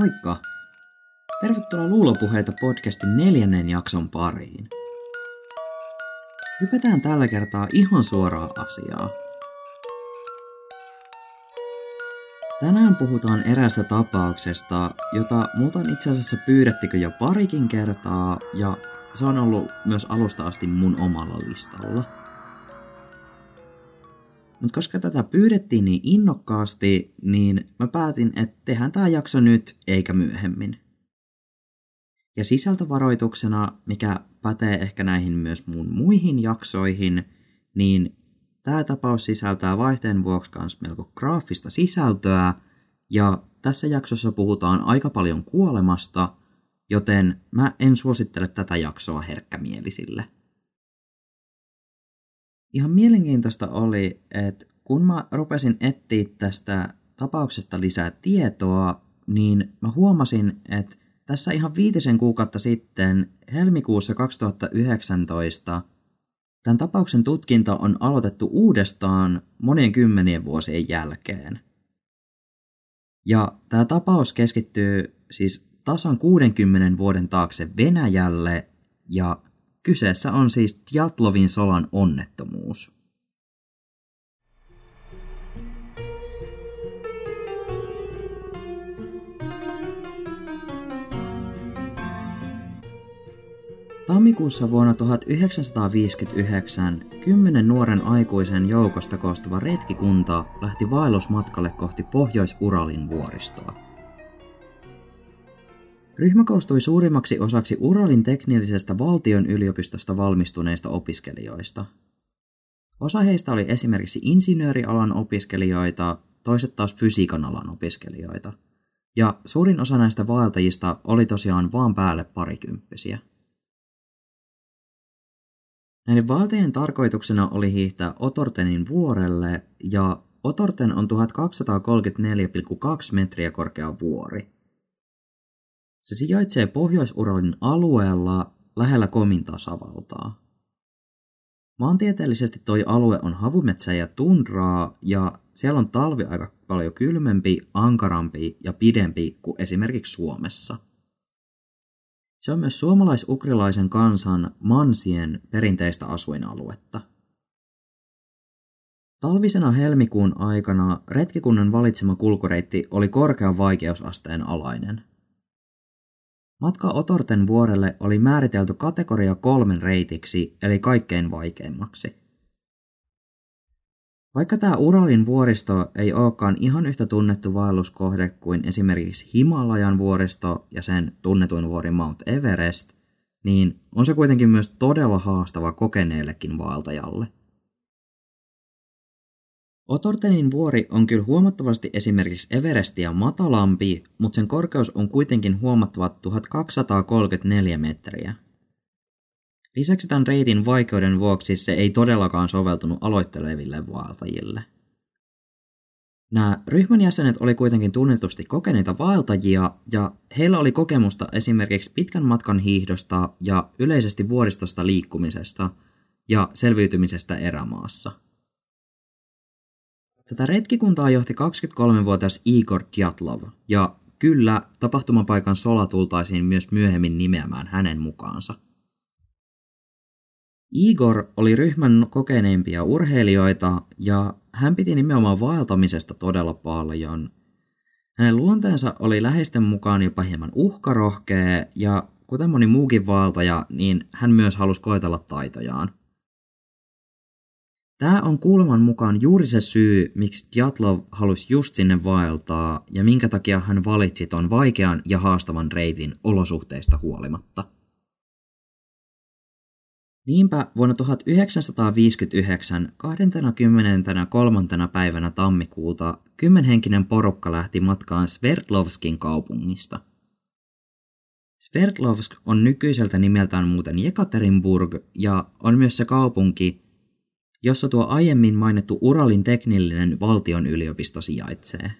Moikka! Tervetuloa Luulopuheita podcastin neljännen jakson pariin. Hypätään tällä kertaa ihan suoraa asiaa. Tänään puhutaan eräästä tapauksesta, jota multa on itse asiassa pyydettikö jo parikin kertaa, ja se on ollut myös alusta asti mun omalla listalla. Mutta koska tätä pyydettiin niin innokkaasti, niin mä päätin, että tehdään tämä jakso nyt eikä myöhemmin. Ja sisältövaroituksena, mikä pätee ehkä näihin myös mun muihin jaksoihin, niin tämä tapaus sisältää vaihteen vuoksi myös melko graafista sisältöä, ja tässä jaksossa puhutaan aika paljon kuolemasta, joten mä en suosittele tätä jaksoa herkkämielisille. Ihan mielenkiintoista oli, että kun mä rupesin etsiä tästä tapauksesta lisää tietoa, niin mä huomasin, että tässä ihan viitisen kuukautta sitten, helmikuussa 2019, tämän tapauksen tutkinta on aloitettu uudestaan monien kymmenien vuosien jälkeen. Ja tämä tapaus keskittyy siis tasan 60 vuoden taakse Venäjälle ja kyseessä on siis Jatlovin solan onnettomuus. Tammikuussa vuonna 1959 kymmenen nuoren aikuisen joukosta koostuva retkikunta lähti vaellusmatkalle kohti Pohjois-Uralin vuoristoa. Ryhmä koostui suurimmaksi osaksi Uralin teknillisestä valtion yliopistosta valmistuneista opiskelijoista. Osa heistä oli esimerkiksi insinöörialan opiskelijoita, toiset taas fysiikan alan opiskelijoita. Ja suurin osa näistä vaeltajista oli tosiaan vaan päälle parikymppisiä. Näiden valteen tarkoituksena oli hiihtää Otortenin vuorelle, ja Otorten on 1234,2 metriä korkea vuori. Se sijaitsee Pohjois-Uralin alueella lähellä Komin tasavaltaa. Maantieteellisesti toi alue on havumetsä ja tundraa, ja siellä on talvi aika paljon kylmempi, ankarampi ja pidempi kuin esimerkiksi Suomessa – se on myös suomalais-ukrilaisen kansan mansien perinteistä asuinaluetta. Talvisena helmikuun aikana retkikunnan valitsema kulkureitti oli korkean vaikeusasteen alainen. Matka Otorten vuorelle oli määritelty kategoria kolmen reitiksi, eli kaikkein vaikeimmaksi. Vaikka tämä Uralin vuoristo ei olekaan ihan yhtä tunnettu vaelluskohde kuin esimerkiksi Himalajan vuoristo ja sen tunnetuin vuori Mount Everest, niin on se kuitenkin myös todella haastava kokeneellekin vaeltajalle. Otortenin vuori on kyllä huomattavasti esimerkiksi Everestia matalampi, mutta sen korkeus on kuitenkin huomattavat 1234 metriä. Lisäksi tämän reitin vaikeuden vuoksi se ei todellakaan soveltunut aloitteleville vaeltajille. Nämä ryhmän jäsenet oli kuitenkin tunnetusti kokeneita vaeltajia ja heillä oli kokemusta esimerkiksi pitkän matkan hiihdosta ja yleisesti vuoristosta liikkumisesta ja selviytymisestä erämaassa. Tätä retkikuntaa johti 23-vuotias Igor Djatlov ja kyllä tapahtumapaikan sola tultaisiin myös myöhemmin nimeämään hänen mukaansa – Igor oli ryhmän kokeneimpia urheilijoita ja hän piti nimenomaan vaeltamisesta todella paljon. Hänen luonteensa oli läheisten mukaan jopa hieman uhkarohkea ja kuten moni muukin vaeltaja, niin hän myös halusi koetella taitojaan. Tämä on kuuleman mukaan juuri se syy, miksi Djatlov halusi just sinne vaeltaa ja minkä takia hän valitsi ton vaikean ja haastavan reitin olosuhteista huolimatta. Niinpä vuonna 1959 23. päivänä tammikuuta kymmenhenkinen porukka lähti matkaan Sverdlovskin kaupungista. Sverdlovsk on nykyiseltä nimeltään muuten Jekaterinburg ja on myös se kaupunki, jossa tuo aiemmin mainittu Uralin teknillinen valtion yliopisto sijaitsee.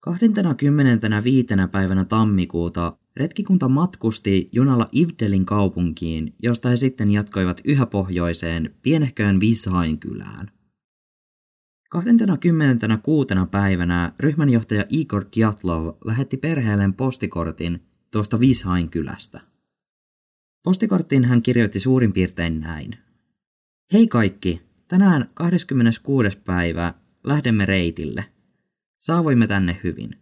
25. päivänä tammikuuta Retkikunta matkusti junalla Ivdelin kaupunkiin, josta he sitten jatkoivat yhä pohjoiseen pienehköön Vishain kylään. 26. päivänä ryhmänjohtaja Igor Kjatlov lähetti perheelleen postikortin tuosta Vishain kylästä. Postikorttiin hän kirjoitti suurin piirtein näin. Hei kaikki, tänään 26. päivä lähdemme reitille. Saavuimme tänne hyvin.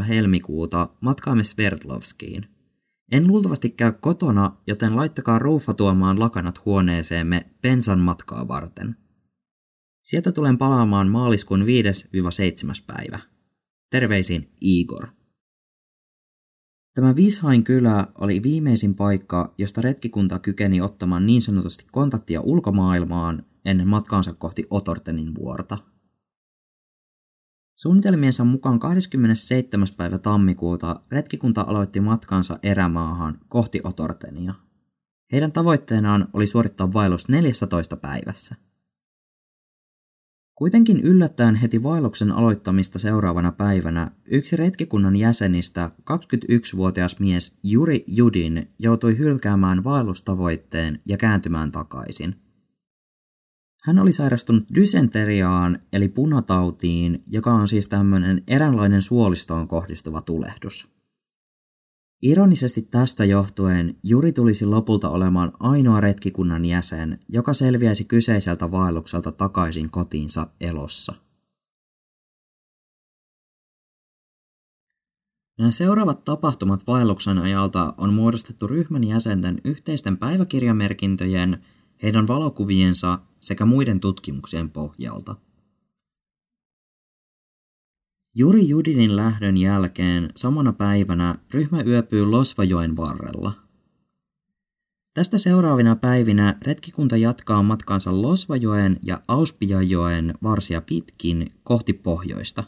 12-15 helmikuuta matkaamme Sverdlovskiin. En luultavasti käy kotona, joten laittakaa roufa tuomaan lakanat huoneeseemme bensan matkaa varten. Sieltä tulen palaamaan maaliskuun 5-7. päivä. Terveisin Igor. Tämä Vishain kylä oli viimeisin paikka, josta retkikunta kykeni ottamaan niin sanotusti kontaktia ulkomaailmaan ennen matkaansa kohti Otortenin vuorta. Suunnitelmiensa mukaan 27. päivä tammikuuta retkikunta aloitti matkansa erämaahan kohti Otortenia. Heidän tavoitteenaan oli suorittaa vaellus 14 päivässä. Kuitenkin yllättäen heti vaelluksen aloittamista seuraavana päivänä yksi retkikunnan jäsenistä, 21-vuotias mies Juri Judin, joutui hylkäämään vaellustavoitteen ja kääntymään takaisin – hän oli sairastunut dysenteriaan eli punatautiin, joka on siis tämmöinen eräänlainen suolistoon kohdistuva tulehdus. Ironisesti tästä johtuen Juri tulisi lopulta olemaan ainoa retkikunnan jäsen, joka selviäisi kyseiseltä vaellukselta takaisin kotiinsa elossa. Nämä seuraavat tapahtumat vaelluksen ajalta on muodostettu ryhmän jäsenten yhteisten päiväkirjamerkintöjen, heidän valokuviensa sekä muiden tutkimuksien pohjalta. Juri Judinin lähdön jälkeen samana päivänä ryhmä yöpyy Losvajoen varrella. Tästä seuraavina päivinä retkikunta jatkaa matkaansa Losvajoen ja Auspiajoen varsia pitkin kohti pohjoista.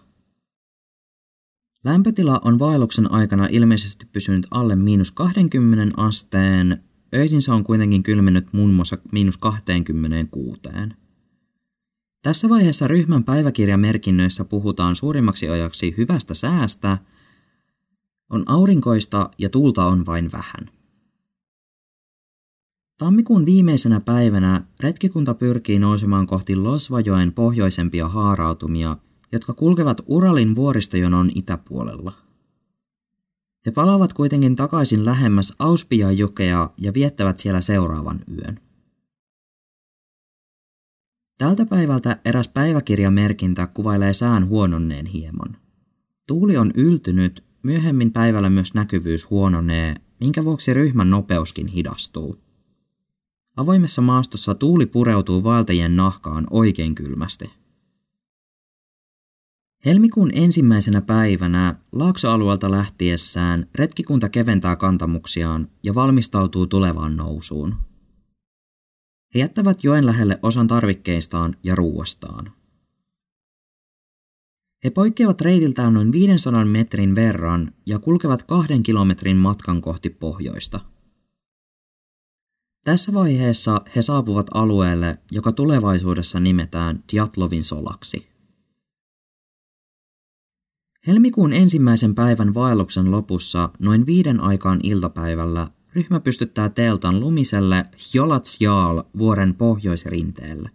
Lämpötila on vaelluksen aikana ilmeisesti pysynyt alle miinus 20 asteen Öisin se on kuitenkin kylmennyt muun muassa miinus 26. Tässä vaiheessa ryhmän päiväkirjamerkinnöissä puhutaan suurimmaksi ajaksi hyvästä säästä, on aurinkoista ja tuulta on vain vähän. Tammikuun viimeisenä päivänä retkikunta pyrkii nousemaan kohti Losvajoen pohjoisempia haarautumia, jotka kulkevat Uralin vuoristojonon itäpuolella – he palaavat kuitenkin takaisin lähemmäs Auspia-jokea ja viettävät siellä seuraavan yön. Tältä päivältä eräs päiväkirjamerkintä kuvailee sään huononneen hieman. Tuuli on yltynyt, myöhemmin päivällä myös näkyvyys huononee, minkä vuoksi ryhmän nopeuskin hidastuu. Avoimessa maastossa tuuli pureutuu vaeltajien nahkaan oikein kylmästi. Helmikuun ensimmäisenä päivänä laaksoalueelta lähtiessään retkikunta keventää kantamuksiaan ja valmistautuu tulevaan nousuun. He jättävät joen lähelle osan tarvikkeistaan ja ruuastaan. He poikkeavat reitiltään noin 500 metrin verran ja kulkevat kahden kilometrin matkan kohti pohjoista. Tässä vaiheessa he saapuvat alueelle, joka tulevaisuudessa nimetään Diatlovin solaksi. Helmikuun ensimmäisen päivän vaelluksen lopussa noin viiden aikaan iltapäivällä ryhmä pystyttää teltan lumiselle Jolatsjaal vuoren pohjoisrinteelle.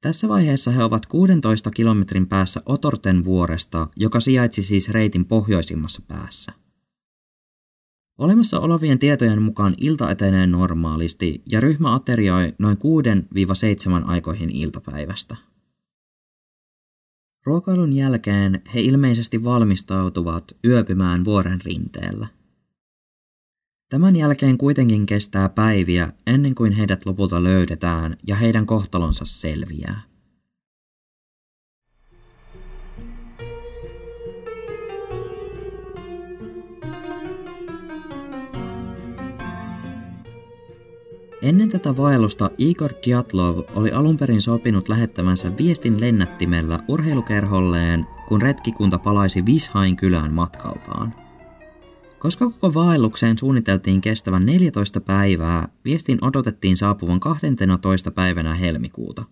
Tässä vaiheessa he ovat 16 kilometrin päässä Otorten vuoresta, joka sijaitsi siis reitin pohjoisimmassa päässä. Olemassa olevien tietojen mukaan ilta etenee normaalisti ja ryhmä aterioi noin 6-7 aikoihin iltapäivästä. Ruokailun jälkeen he ilmeisesti valmistautuvat yöpymään vuoren rinteellä. Tämän jälkeen kuitenkin kestää päiviä ennen kuin heidät lopulta löydetään ja heidän kohtalonsa selviää. Ennen tätä vaellusta Igor Djatlov oli alun perin sopinut lähettämänsä viestin lennättimellä urheilukerholleen, kun retkikunta palaisi Vishain kylään matkaltaan. Koska koko vaellukseen suunniteltiin kestävän 14 päivää, viestin odotettiin saapuvan 12. päivänä helmikuuta.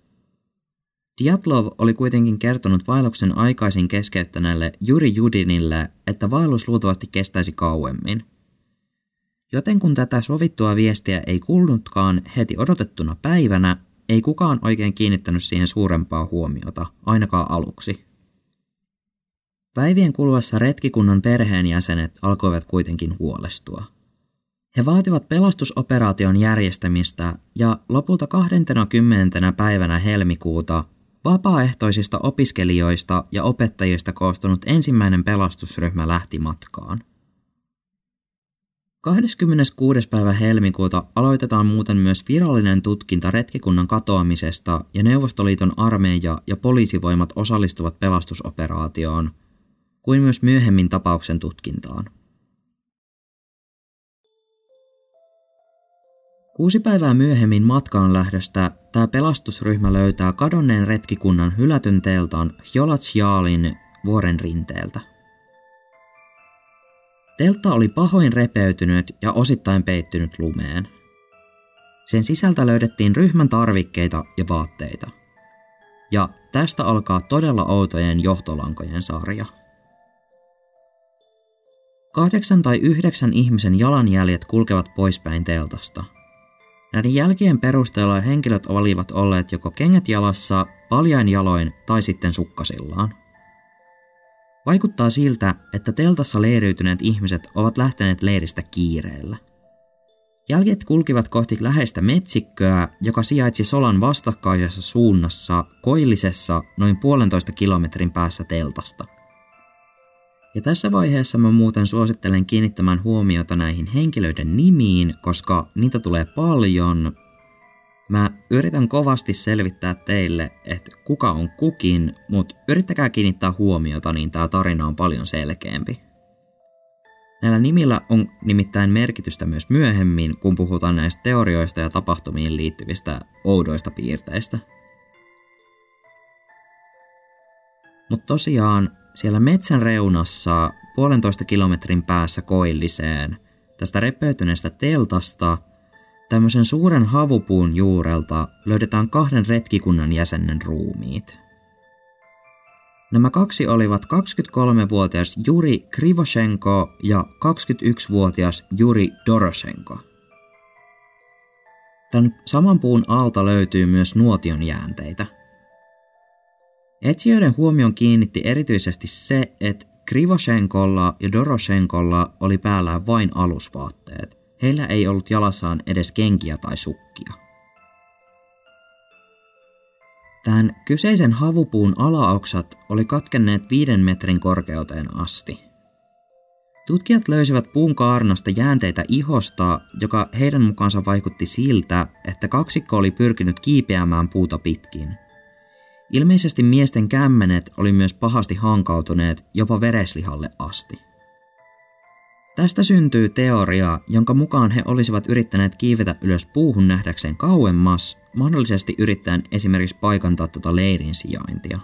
Djatlov oli kuitenkin kertonut vaelluksen aikaisin keskeyttäneelle Juri Judinille, että vaellus luultavasti kestäisi kauemmin – Joten kun tätä sovittua viestiä ei kuulunutkaan heti odotettuna päivänä, ei kukaan oikein kiinnittänyt siihen suurempaa huomiota, ainakaan aluksi. Päivien kuluessa retkikunnan perheenjäsenet alkoivat kuitenkin huolestua. He vaativat pelastusoperaation järjestämistä ja lopulta 20. päivänä helmikuuta vapaaehtoisista opiskelijoista ja opettajista koostunut ensimmäinen pelastusryhmä lähti matkaan. 26. päivä helmikuuta aloitetaan muuten myös virallinen tutkinta retkikunnan katoamisesta ja Neuvostoliiton armeija ja poliisivoimat osallistuvat pelastusoperaatioon, kuin myös myöhemmin tapauksen tutkintaan. Kuusi päivää myöhemmin matkaan lähdöstä tämä pelastusryhmä löytää kadonneen retkikunnan hylätyn teeltaan Hjolatsjaalin vuoren rinteeltä. Teltta oli pahoin repeytynyt ja osittain peittynyt lumeen. Sen sisältä löydettiin ryhmän tarvikkeita ja vaatteita. Ja tästä alkaa todella outojen johtolankojen sarja. Kahdeksan tai yhdeksän ihmisen jalanjäljet kulkevat poispäin teltasta. Näiden jälkien perusteella henkilöt olivat olleet joko kengät jalassa, paljain jaloin tai sitten sukkasillaan. Vaikuttaa siltä, että teltassa leiriytyneet ihmiset ovat lähteneet leiristä kiireellä. Jäljet kulkivat kohti läheistä metsikköä, joka sijaitsi Solan vastakkaisessa suunnassa koillisessa noin puolentoista kilometrin päässä teltasta. Ja tässä vaiheessa mä muuten suosittelen kiinnittämään huomiota näihin henkilöiden nimiin, koska niitä tulee paljon Mä yritän kovasti selvittää teille, että kuka on kukin, mutta yrittäkää kiinnittää huomiota, niin tämä tarina on paljon selkeämpi. Näillä nimillä on nimittäin merkitystä myös myöhemmin, kun puhutaan näistä teorioista ja tapahtumiin liittyvistä oudoista piirteistä. Mutta tosiaan siellä metsän reunassa puolentoista kilometrin päässä koilliseen tästä repeytyneestä teltasta – Tämmöisen suuren havupuun juurelta löydetään kahden retkikunnan jäsenen ruumiit. Nämä kaksi olivat 23-vuotias Juri Krivoshenko ja 21-vuotias Juri Doroshenko. Tämän saman puun alta löytyy myös nuotion jäänteitä. Etsijöiden huomion kiinnitti erityisesti se, että Krivoshenkolla ja Doroshenkolla oli päällään vain alusvaatteet. Heillä ei ollut jalassaan edes kenkiä tai sukkia. Tämän kyseisen havupuun alaoksat oli katkenneet viiden metrin korkeuteen asti. Tutkijat löysivät puun kaarnasta jäänteitä ihosta, joka heidän mukaansa vaikutti siltä, että kaksikko oli pyrkinyt kiipeämään puuta pitkin. Ilmeisesti miesten kämmenet oli myös pahasti hankautuneet jopa vereslihalle asti. Tästä syntyy teoria, jonka mukaan he olisivat yrittäneet kiivetä ylös puuhun nähdäkseen kauemmas, mahdollisesti yrittäen esimerkiksi paikantaa tuota leirin sijaintia.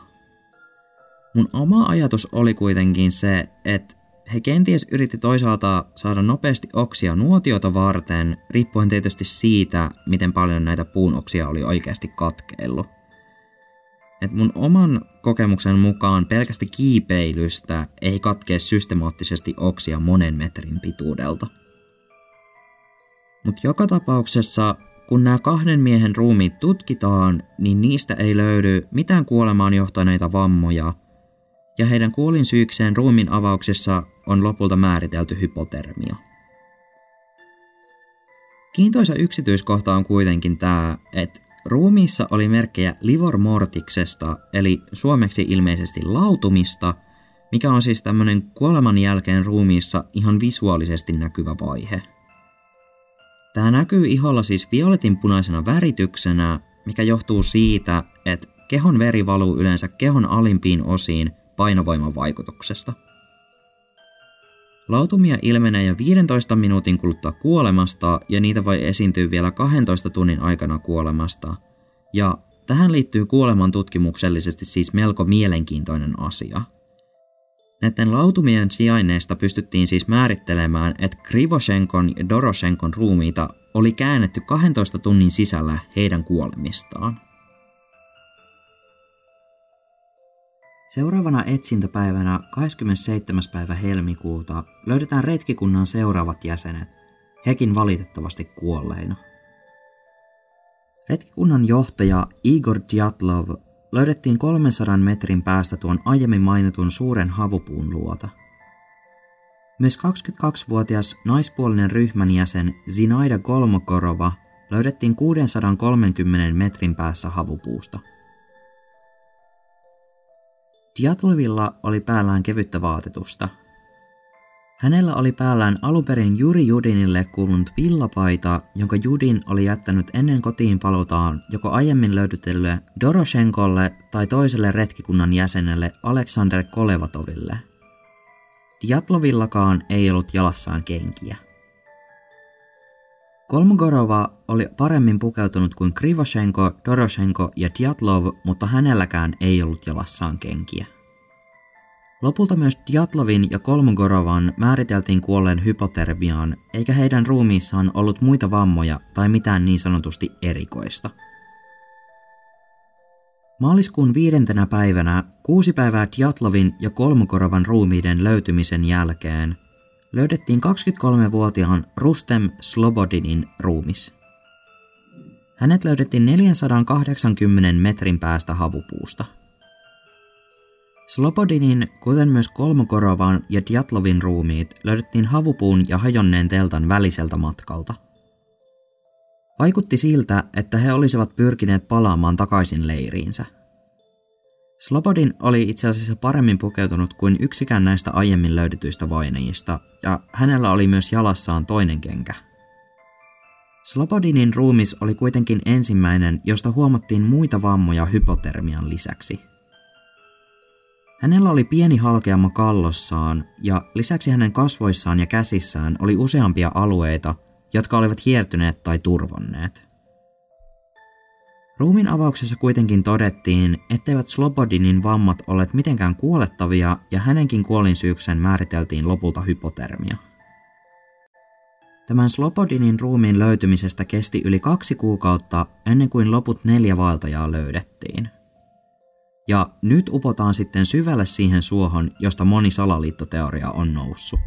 Mun oma ajatus oli kuitenkin se, että he kenties yritti toisaalta saada nopeasti oksia nuotiota varten, riippuen tietysti siitä, miten paljon näitä puun oksia oli oikeasti katkeillut. Et mun oman kokemuksen mukaan pelkästä kiipeilystä ei katkee systemaattisesti oksia monen metrin pituudelta. Mutta joka tapauksessa, kun nämä kahden miehen ruumiit tutkitaan, niin niistä ei löydy mitään kuolemaan johtaneita vammoja, ja heidän kuolinsyykseen ruumin avauksessa on lopulta määritelty hypotermia. Kiintoisa yksityiskohta on kuitenkin tämä, että Ruumiissa oli merkkejä livor mortiksesta, eli suomeksi ilmeisesti lautumista, mikä on siis tämmöinen kuoleman jälkeen ruumiissa ihan visuaalisesti näkyvä vaihe. Tämä näkyy iholla siis violetinpunaisena värityksenä, mikä johtuu siitä, että kehon veri valuu yleensä kehon alimpiin osiin painovoiman vaikutuksesta. Lautumia ilmenee jo 15 minuutin kuluttua kuolemasta ja niitä voi esiintyä vielä 12 tunnin aikana kuolemasta. Ja tähän liittyy kuoleman tutkimuksellisesti siis melko mielenkiintoinen asia. Näiden lautumien sijainneista pystyttiin siis määrittelemään, että Krivoshenkon ja Doroshenkon ruumiita oli käännetty 12 tunnin sisällä heidän kuolemistaan. Seuraavana etsintäpäivänä 27. päivä helmikuuta löydetään retkikunnan seuraavat jäsenet, hekin valitettavasti kuolleina. Retkikunnan johtaja Igor Djatlov löydettiin 300 metrin päästä tuon aiemmin mainitun suuren havupuun luota. Myös 22-vuotias naispuolinen ryhmän jäsen Zinaida Golmokorova löydettiin 630 metrin päässä havupuusta. Diatlovilla oli päällään kevyttä vaatetusta. Hänellä oli päällään alunperin Juri Judinille kuulunut villapaita, jonka Judin oli jättänyt ennen kotiin palutaan joko aiemmin löydytelle Doroshenkolle tai toiselle retkikunnan jäsenelle Aleksander Kolevatoville. Diatlovillakaan ei ollut jalassaan kenkiä. Kolmogorova oli paremmin pukeutunut kuin Krivoshenko, Doroshenko ja Djatlov, mutta hänelläkään ei ollut jalassaan kenkiä. Lopulta myös Djatlovin ja Kolmogorovan määriteltiin kuolleen hypotermiaan, eikä heidän ruumiissaan ollut muita vammoja tai mitään niin sanotusti erikoista. Maaliskuun viidentenä päivänä, kuusi päivää Djatlovin ja Kolmogorovan ruumiiden löytymisen jälkeen, löydettiin 23-vuotiaan Rustem Slobodinin ruumis. Hänet löydettiin 480 metrin päästä havupuusta. Slobodinin, kuten myös Kolmokorovan ja Djatlovin ruumiit, löydettiin havupuun ja hajonneen teltan väliseltä matkalta. Vaikutti siltä, että he olisivat pyrkineet palaamaan takaisin leiriinsä. Slobodin oli itse asiassa paremmin pukeutunut kuin yksikään näistä aiemmin löydetyistä vainajista, ja hänellä oli myös jalassaan toinen kenkä. Slobodinin ruumis oli kuitenkin ensimmäinen, josta huomattiin muita vammoja hypotermian lisäksi. Hänellä oli pieni halkeama kallossaan, ja lisäksi hänen kasvoissaan ja käsissään oli useampia alueita, jotka olivat hiertyneet tai turvonneet. Ruumin avauksessa kuitenkin todettiin, etteivät Slobodinin vammat olleet mitenkään kuolettavia ja hänenkin kuolinsyyksen määriteltiin lopulta hypotermia. Tämän Slobodinin ruumiin löytymisestä kesti yli kaksi kuukautta ennen kuin loput neljä vaeltajaa löydettiin. Ja nyt upotaan sitten syvälle siihen suohon, josta moni salaliittoteoria on noussut.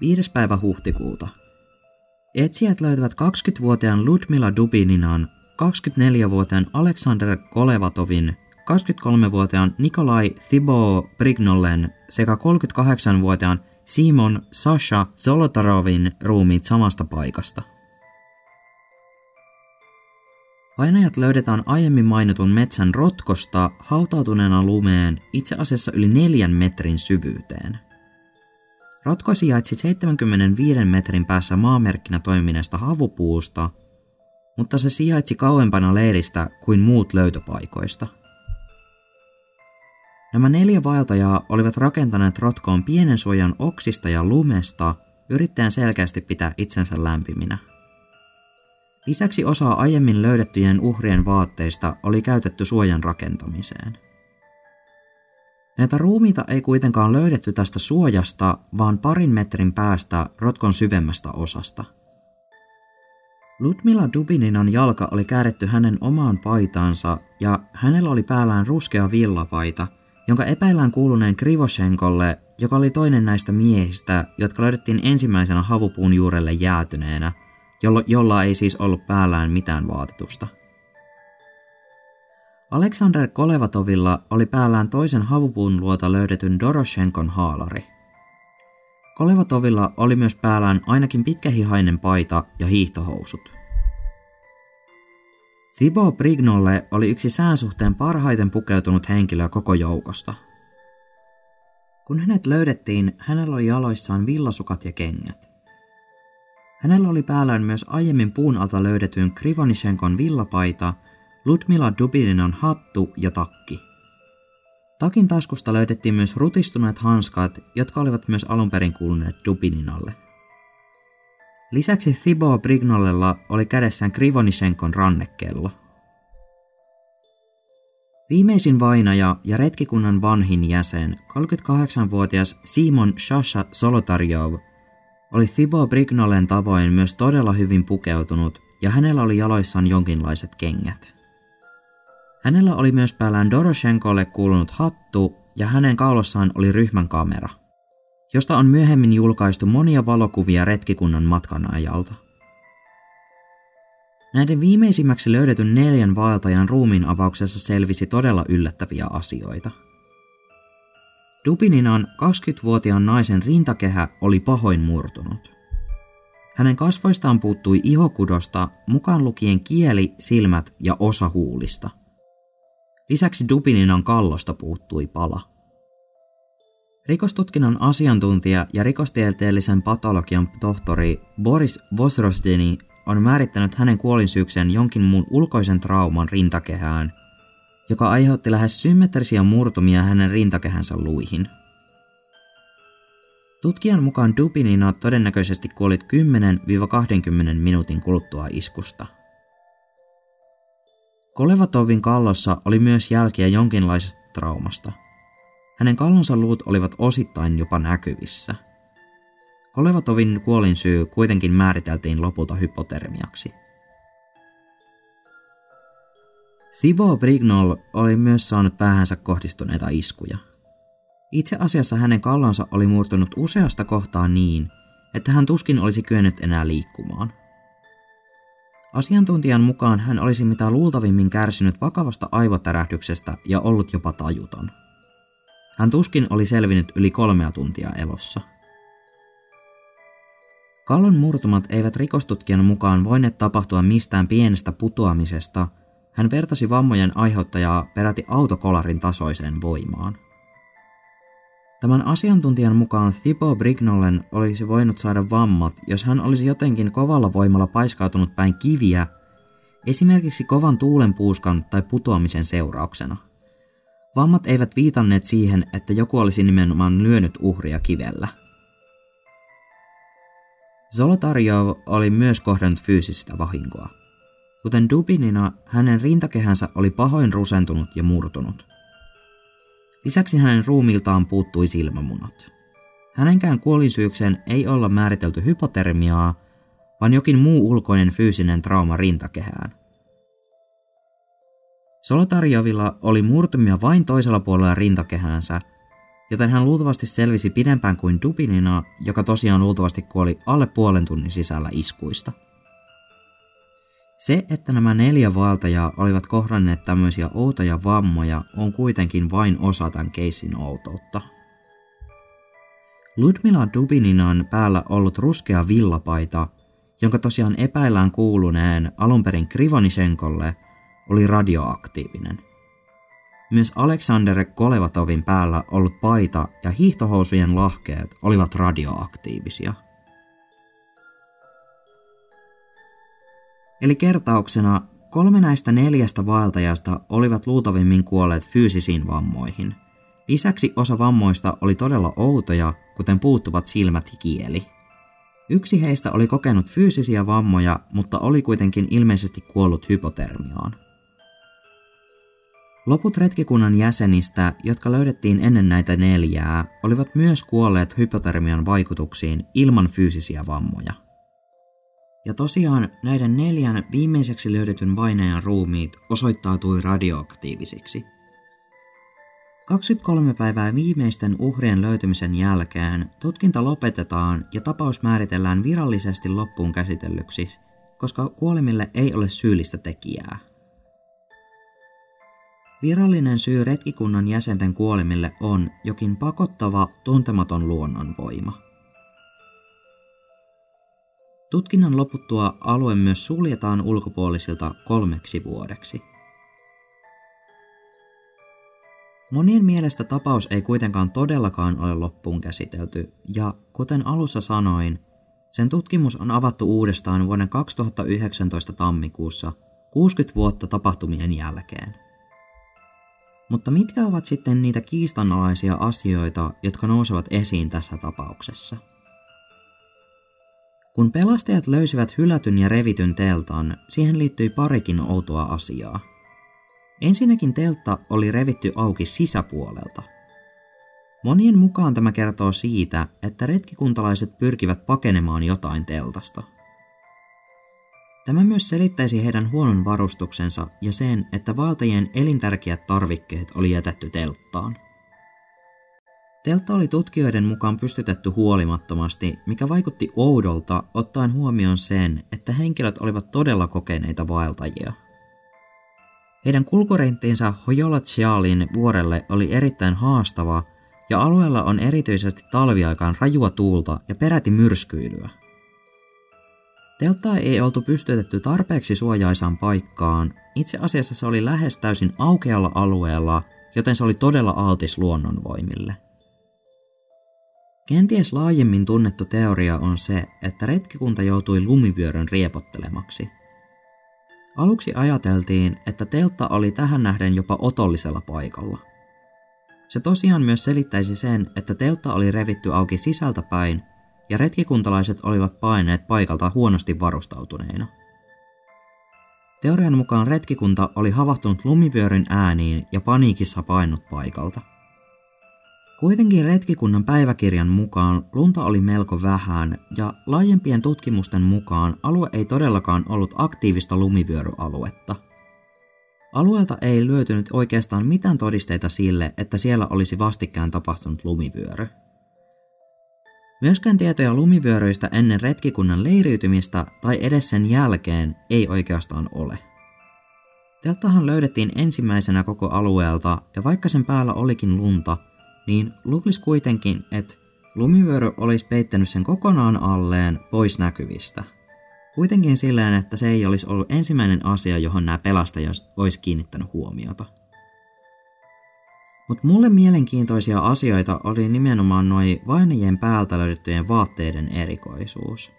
5. päivä huhtikuuta Etsijät löytävät 20-vuotiaan Ludmila Dubininan, 24-vuotiaan Aleksander Kolevatovin, 23-vuotiaan Nikolai Thibault Brignollen sekä 38-vuotiaan Simon Sasha Zolotarovin ruumiit samasta paikasta. Vainajat löydetään aiemmin mainitun metsän rotkosta hautautuneena lumeen itse asiassa yli neljän metrin syvyyteen – Rotko sijaitsi 75 metrin päässä maamerkkinä toimineesta havupuusta, mutta se sijaitsi kauempana leiristä kuin muut löytöpaikoista. Nämä neljä vaeltajaa olivat rakentaneet rotkoon pienen suojan oksista ja lumesta, yrittäen selkeästi pitää itsensä lämpiminä. Lisäksi osa aiemmin löydettyjen uhrien vaatteista oli käytetty suojan rakentamiseen. Näitä ruumiita ei kuitenkaan löydetty tästä suojasta, vaan parin metrin päästä rotkon syvemmästä osasta. Ludmila Dubininan jalka oli kääritty hänen omaan paitaansa ja hänellä oli päällään ruskea villapaita, jonka epäillään kuuluneen Krivoshenkolle, joka oli toinen näistä miehistä, jotka löydettiin ensimmäisenä havupuun juurelle jäätyneenä, jolla ei siis ollut päällään mitään vaatetusta. Aleksander Kolevatovilla oli päällään toisen havupuun luota löydetyn Doroshenkon haalari. Kolevatovilla oli myös päällään ainakin pitkähihainen paita ja hiihtohousut. Thibaut Brignolle oli yksi säänsuhteen parhaiten pukeutunut henkilö koko joukosta. Kun hänet löydettiin, hänellä oli jaloissaan villasukat ja kengät. Hänellä oli päällään myös aiemmin puun alta löydetyn Krivonishenkon villapaita – Ludmila Dubininan hattu ja takki. Takin taskusta löydettiin myös rutistuneet hanskat, jotka olivat myös alun perin kuuluneet Dubininalle. Lisäksi Thibaut Brignolella oli kädessään Krivonisenkon rannekello. Viimeisin vainaja ja retkikunnan vanhin jäsen, 38-vuotias Simon Shasha Solotaryov, oli Thibaut Brignollen tavoin myös todella hyvin pukeutunut ja hänellä oli jaloissaan jonkinlaiset kengät. Hänellä oli myös päällään Doroshenkolle kuulunut hattu ja hänen kaulossaan oli ryhmän kamera, josta on myöhemmin julkaistu monia valokuvia retkikunnan matkan ajalta. Näiden viimeisimmäksi löydetyn neljän vaeltajan ruumiin avauksessa selvisi todella yllättäviä asioita. Dubininan 20-vuotiaan naisen rintakehä oli pahoin murtunut. Hänen kasvoistaan puuttui ihokudosta, mukaan lukien kieli, silmät ja osa huulista. Lisäksi Dubininan kallosta puuttui pala. Rikostutkinnan asiantuntija ja rikostieteellisen patologian tohtori Boris Vosrosdeni on määrittänyt hänen kuolinsyykseen jonkin muun ulkoisen trauman rintakehään, joka aiheutti lähes symmetrisiä murtumia hänen rintakehänsä luihin. Tutkijan mukaan Dubinina todennäköisesti kuoli 10-20 minuutin kuluttua iskusta. Kolevatovin kallossa oli myös jälkiä jonkinlaisesta traumasta. Hänen kallonsa luut olivat osittain jopa näkyvissä – Kolevatovin kuolinsyy kuitenkin määriteltiin lopulta hypotermiaksi. Thibaut Brignol oli myös saanut päähänsä kohdistuneita iskuja. Itse asiassa hänen kallonsa oli murtunut useasta kohtaa niin, että hän tuskin olisi kyennyt enää liikkumaan. Asiantuntijan mukaan hän olisi mitä luultavimmin kärsinyt vakavasta aivotärähdyksestä ja ollut jopa tajuton. Hän tuskin oli selvinnyt yli kolmea tuntia elossa. Kallon murtumat eivät rikostutkijan mukaan voineet tapahtua mistään pienestä putoamisesta. Hän vertasi vammojen aiheuttajaa peräti autokolarin tasoiseen voimaan. Tämän asiantuntijan mukaan Thibaut Brignollen olisi voinut saada vammat, jos hän olisi jotenkin kovalla voimalla paiskautunut päin kiviä, esimerkiksi kovan tuulenpuuskan tai putoamisen seurauksena. Vammat eivät viitanneet siihen, että joku olisi nimenomaan lyönyt uhria kivellä. Zolotarjov oli myös kohdannut fyysistä vahinkoa. Kuten Dubinina, hänen rintakehänsä oli pahoin rusentunut ja murtunut. Lisäksi hänen ruumiltaan puuttui silmämunat. Hänenkään kuolinsyykseen ei olla määritelty hypotermiaa, vaan jokin muu ulkoinen fyysinen trauma rintakehään. Solotarjovilla oli murtumia vain toisella puolella rintakehäänsä – joten hän luultavasti selvisi pidempään kuin Dubinina, joka tosiaan luultavasti kuoli alle puolen tunnin sisällä iskuista. Se, että nämä neljä vaeltajaa olivat kohdanneet tämmöisiä outoja vammoja, on kuitenkin vain osa tämän keissin outoutta. Ludmila Dubininan päällä ollut ruskea villapaita, jonka tosiaan epäillään kuuluneen alunperin Krivonishenkolle, oli radioaktiivinen. Myös Aleksander Kolevatovin päällä ollut paita ja hiihtohousujen lahkeet olivat radioaktiivisia. Eli kertauksena kolme näistä neljästä vaeltajasta olivat luultavimmin kuolleet fyysisiin vammoihin. Lisäksi osa vammoista oli todella outoja, kuten puuttuvat silmät ja kieli. Yksi heistä oli kokenut fyysisiä vammoja, mutta oli kuitenkin ilmeisesti kuollut hypotermiaan. Loput retkikunnan jäsenistä, jotka löydettiin ennen näitä neljää, olivat myös kuolleet hypotermian vaikutuksiin ilman fyysisiä vammoja. Ja tosiaan näiden neljän viimeiseksi löydetyn vainajan ruumiit osoittautui radioaktiivisiksi. 23 päivää viimeisten uhrien löytymisen jälkeen tutkinta lopetetaan ja tapaus määritellään virallisesti loppuun käsitellyksi, koska kuolemille ei ole syyllistä tekijää. Virallinen syy retkikunnan jäsenten kuolemille on jokin pakottava, tuntematon luonnonvoima. Tutkinnan loputtua alue myös suljetaan ulkopuolisilta kolmeksi vuodeksi. Monien mielestä tapaus ei kuitenkaan todellakaan ole loppuun käsitelty, ja kuten alussa sanoin, sen tutkimus on avattu uudestaan vuoden 2019 tammikuussa 60 vuotta tapahtumien jälkeen. Mutta mitkä ovat sitten niitä kiistanalaisia asioita, jotka nousevat esiin tässä tapauksessa? Kun pelastajat löysivät hylätyn ja revityn teltan, siihen liittyi parikin outoa asiaa. Ensinnäkin teltta oli revitty auki sisäpuolelta. Monien mukaan tämä kertoo siitä, että retkikuntalaiset pyrkivät pakenemaan jotain teltasta – Tämä myös selittäisi heidän huonon varustuksensa ja sen, että valtajien elintärkeät tarvikkeet oli jätetty telttaan. Teltta oli tutkijoiden mukaan pystytetty huolimattomasti, mikä vaikutti oudolta ottaen huomioon sen, että henkilöt olivat todella kokeneita vaeltajia. Heidän kulkureittiinsä Hojola-Chialin vuorelle oli erittäin haastava ja alueella on erityisesti talviaikaan rajua tuulta ja peräti myrskyilyä. Telttaa ei oltu pystytetty tarpeeksi suojaisaan paikkaan, itse asiassa se oli lähes täysin aukealla alueella, joten se oli todella altis luonnonvoimille. Kenties laajemmin tunnettu teoria on se, että retkikunta joutui lumivyörön riepottelemaksi. Aluksi ajateltiin, että teltta oli tähän nähden jopa otollisella paikalla. Se tosiaan myös selittäisi sen, että teltta oli revitty auki sisältä päin ja retkikuntalaiset olivat paineet paikalta huonosti varustautuneina. Teorian mukaan retkikunta oli havahtunut lumivyöryn ääniin ja paniikissa painut paikalta. Kuitenkin retkikunnan päiväkirjan mukaan lunta oli melko vähän ja laajempien tutkimusten mukaan alue ei todellakaan ollut aktiivista lumivyöryaluetta. Alueelta ei löytynyt oikeastaan mitään todisteita sille, että siellä olisi vastikään tapahtunut lumivyöry. Myöskään tietoja lumivyöryistä ennen retkikunnan leiriytymistä tai edes sen jälkeen ei oikeastaan ole. Telttahan löydettiin ensimmäisenä koko alueelta ja vaikka sen päällä olikin lunta, niin luulisi kuitenkin, että lumivyöry olisi peittänyt sen kokonaan alleen pois näkyvistä. Kuitenkin silleen, että se ei olisi ollut ensimmäinen asia, johon nämä pelastajat olisi kiinnittänyt huomiota. Mutta mulle mielenkiintoisia asioita oli nimenomaan noin vainajien päältä löydettyjen vaatteiden erikoisuus.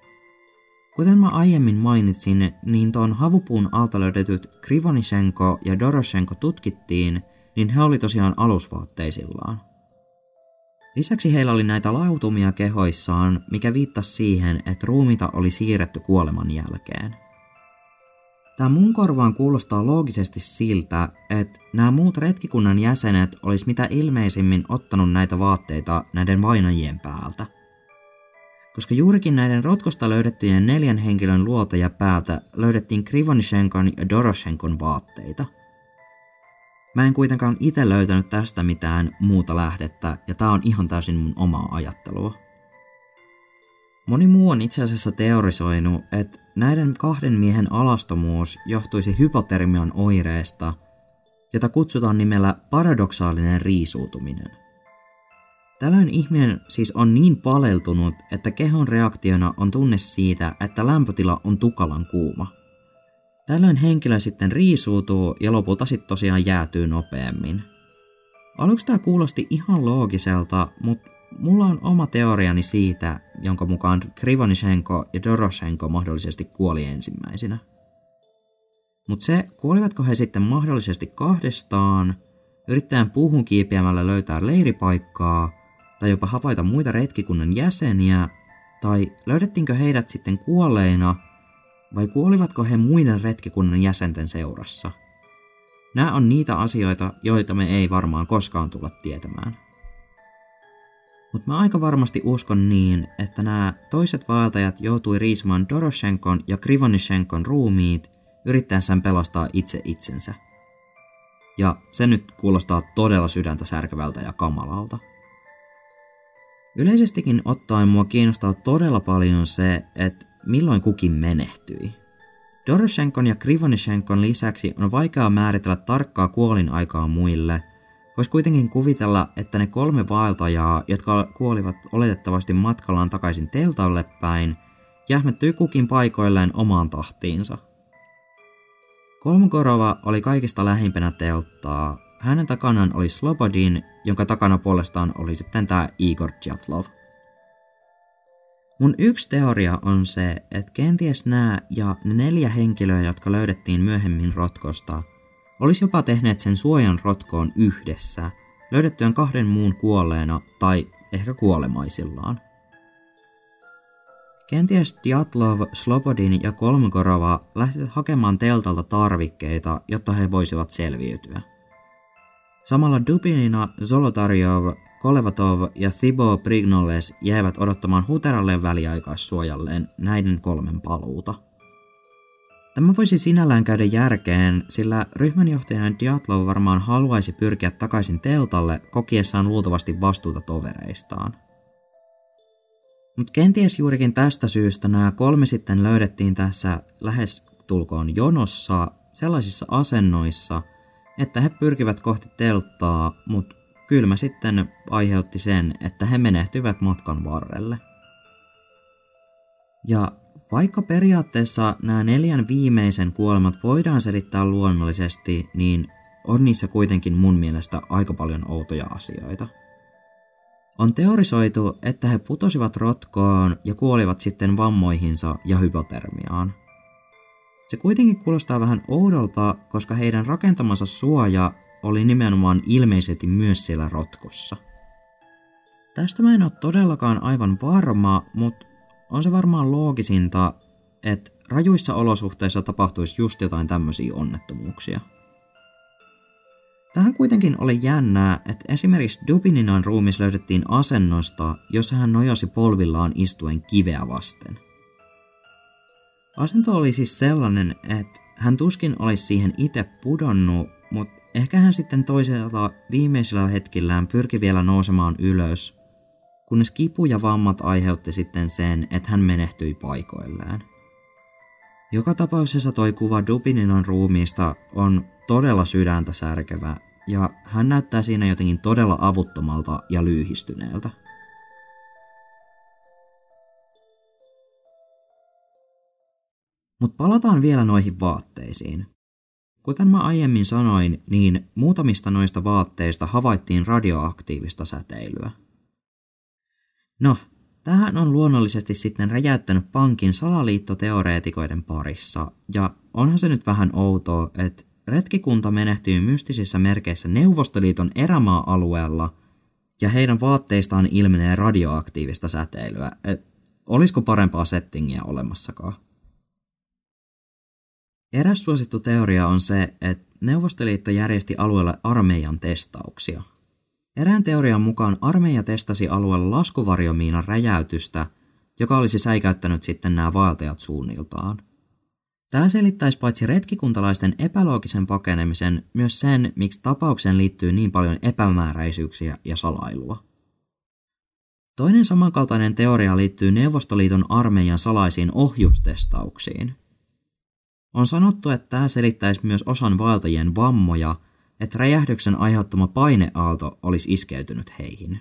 Kuten mä aiemmin mainitsin, niin tuon havupuun alta löydetyt Krivonishenko ja Doroshenko tutkittiin, niin he oli tosiaan alusvaatteisillaan. Lisäksi heillä oli näitä lautumia kehoissaan, mikä viittasi siihen, että ruumita oli siirretty kuoleman jälkeen. Tämä mun korvaan kuulostaa loogisesti siltä, että nämä muut retkikunnan jäsenet olisi mitä ilmeisimmin ottanut näitä vaatteita näiden vainajien päältä. Koska juurikin näiden rotkosta löydettyjen neljän henkilön luota ja päältä löydettiin Krivonishenkon ja Doroshenkon vaatteita – Mä en kuitenkaan itse löytänyt tästä mitään muuta lähdettä, ja tää on ihan täysin mun omaa ajattelua. Moni muu on itse asiassa teorisoinut, että näiden kahden miehen alastomuus johtuisi hypotermian oireesta, jota kutsutaan nimellä paradoksaalinen riisuutuminen. Tällöin ihminen siis on niin paleltunut, että kehon reaktiona on tunne siitä, että lämpötila on tukalan kuuma – Tällöin henkilö sitten riisuutuu ja lopulta sitten tosiaan jäätyy nopeammin. Aluksi tämä kuulosti ihan loogiselta, mutta mulla on oma teoriani siitä, jonka mukaan Krivonishenko ja Doroshenko mahdollisesti kuoli ensimmäisenä. Mutta se, kuolivatko he sitten mahdollisesti kahdestaan, yrittäen puuhun kiipeämällä löytää leiripaikkaa, tai jopa havaita muita retkikunnan jäseniä, tai löydettiinkö heidät sitten kuolleina – vai kuolivatko he muiden retkikunnan jäsenten seurassa? Nämä on niitä asioita, joita me ei varmaan koskaan tulla tietämään. Mutta mä aika varmasti uskon niin, että nämä toiset vaeltajat joutui riisumaan Doroshenkon ja Krivonishenkon ruumiit yrittäessään pelastaa itse itsensä. Ja se nyt kuulostaa todella sydäntä särkevältä ja kamalalta. Yleisestikin ottaen mua kiinnostaa todella paljon se, että milloin kukin menehtyi. Doroshenkon ja Krivonishenkon lisäksi on vaikeaa määritellä tarkkaa kuolinaikaa muille. Voisi kuitenkin kuvitella, että ne kolme vaeltajaa, jotka kuolivat oletettavasti matkallaan takaisin teltalle päin, jähmettyi kukin paikoilleen omaan tahtiinsa. Kolmokorova oli kaikista lähimpänä telttaa. Hänen takanaan oli Slobodin, jonka takana puolestaan oli sitten tämä Igor Jatlov. Mun yksi teoria on se, että kenties nämä ja ne neljä henkilöä, jotka löydettiin myöhemmin rotkosta, olisi jopa tehneet sen suojan rotkoon yhdessä, löydettyään kahden muun kuolleena tai ehkä kuolemaisillaan. Kenties Diatlov, Slobodin ja Kolmogorova lähtivät hakemaan teltalta tarvikkeita, jotta he voisivat selviytyä. Samalla Dubinina, Zolotaryov Kolevatov ja Thibaut Prignoles jäivät odottamaan Huteralle väliaikaissuojalleen näiden kolmen paluuta. Tämä voisi sinällään käydä järkeen, sillä ryhmänjohtajan Diatlov varmaan haluaisi pyrkiä takaisin teltalle kokiessaan luultavasti vastuuta tovereistaan. Mutta kenties juurikin tästä syystä nämä kolme sitten löydettiin tässä lähes tulkoon jonossa sellaisissa asennoissa, että he pyrkivät kohti telttaa, mutta kylmä sitten aiheutti sen, että he menehtyivät matkan varrelle. Ja vaikka periaatteessa nämä neljän viimeisen kuolemat voidaan selittää luonnollisesti, niin on niissä kuitenkin mun mielestä aika paljon outoja asioita. On teorisoitu, että he putosivat rotkoon ja kuolivat sitten vammoihinsa ja hypotermiaan. Se kuitenkin kuulostaa vähän oudolta, koska heidän rakentamansa suoja oli nimenomaan ilmeisesti myös siellä rotkossa. Tästä mä en ole todellakaan aivan varma, mutta on se varmaan loogisinta, että rajuissa olosuhteissa tapahtuisi just jotain tämmöisiä onnettomuuksia. Tähän kuitenkin oli jännää, että esimerkiksi Dubininan ruumis löydettiin asennosta, jossa hän nojasi polvillaan istuen kiveä vasten. Asento oli siis sellainen, että hän tuskin olisi siihen itse pudonnut, ehkä hän sitten toisella viimeisillä hetkillään pyrki vielä nousemaan ylös, kunnes kipu ja vammat aiheutti sitten sen, että hän menehtyi paikoilleen. Joka tapauksessa toi kuva Dubininan ruumiista on todella sydäntä särkevä, ja hän näyttää siinä jotenkin todella avuttomalta ja lyyhistyneeltä. Mutta palataan vielä noihin vaatteisiin. Kuten mä aiemmin sanoin, niin muutamista noista vaatteista havaittiin radioaktiivista säteilyä. No, tähän on luonnollisesti sitten räjäyttänyt pankin salaliittoteoreetikoiden parissa, ja onhan se nyt vähän outoa, että retkikunta menehtyy mystisissä merkeissä Neuvostoliiton erämaa-alueella, ja heidän vaatteistaan ilmenee radioaktiivista säteilyä. Et olisiko parempaa settingiä olemassakaan? Eräs suosittu teoria on se, että Neuvostoliitto järjesti alueelle armeijan testauksia. Erään teorian mukaan armeija testasi alueella laskuvarjomiinan räjäytystä, joka olisi säikäyttänyt sitten nämä vaeltajat suunniltaan. Tämä selittäisi paitsi retkikuntalaisten epäloogisen pakenemisen, myös sen, miksi tapaukseen liittyy niin paljon epämääräisyyksiä ja salailua. Toinen samankaltainen teoria liittyy Neuvostoliiton armeijan salaisiin ohjustestauksiin. On sanottu, että tämä selittäisi myös osan vaeltajien vammoja, että räjähdyksen aiheuttama paineaalto olisi iskeytynyt heihin.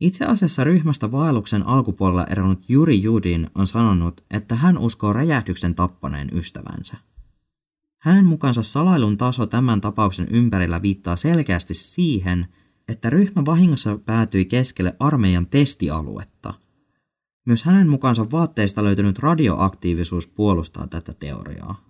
Itse asiassa ryhmästä vaelluksen alkupuolella eronnut Juri Judin on sanonut, että hän uskoo räjähdyksen tappaneen ystävänsä. Hänen mukaansa salailun taso tämän tapauksen ympärillä viittaa selkeästi siihen, että ryhmä vahingossa päätyi keskelle armeijan testialuetta. Myös hänen mukaansa vaatteista löytynyt radioaktiivisuus puolustaa tätä teoriaa.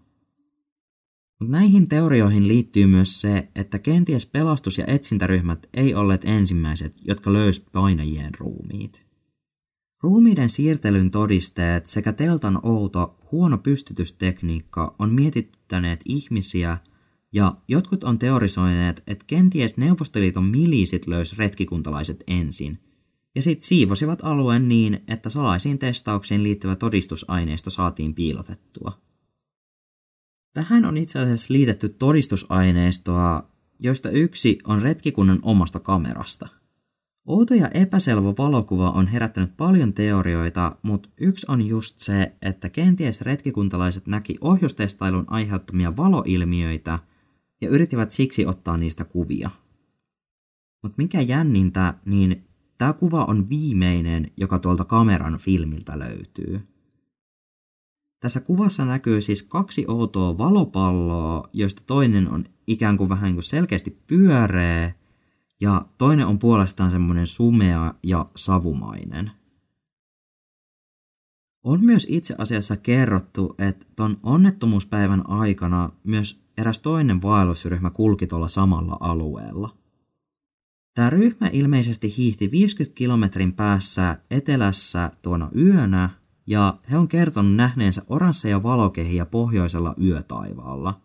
Mutta näihin teorioihin liittyy myös se, että kenties pelastus- ja etsintäryhmät ei olleet ensimmäiset, jotka löysivät painajien ruumiit. Ruumiiden siirtelyn todisteet sekä teltan outo, huono pystytystekniikka on mietittäneet ihmisiä ja jotkut on teorisoineet, että kenties Neuvostoliiton miliisit löys retkikuntalaiset ensin ja sitten siivosivat alueen niin, että salaisiin testauksiin liittyvä todistusaineisto saatiin piilotettua. Tähän on itse asiassa liitetty todistusaineistoa, joista yksi on retkikunnan omasta kamerasta. Outo ja epäselvä valokuva on herättänyt paljon teorioita, mutta yksi on just se, että kenties retkikuntalaiset näki ohjustestailun aiheuttamia valoilmiöitä ja yrittivät siksi ottaa niistä kuvia. Mutta mikä jännintä, niin tämä kuva on viimeinen, joka tuolta kameran filmiltä löytyy. Tässä kuvassa näkyy siis kaksi outoa valopalloa, joista toinen on ikään kuin vähän niin kuin selkeästi pyöreä, ja toinen on puolestaan semmoinen sumea ja savumainen. On myös itse asiassa kerrottu, että ton onnettomuuspäivän aikana myös eräs toinen vaellusryhmä kulki tuolla samalla alueella. Tämä ryhmä ilmeisesti hiihti 50 kilometrin päässä etelässä tuona yönä ja he on kertonut nähneensä oransseja valokehiä pohjoisella yötaivaalla.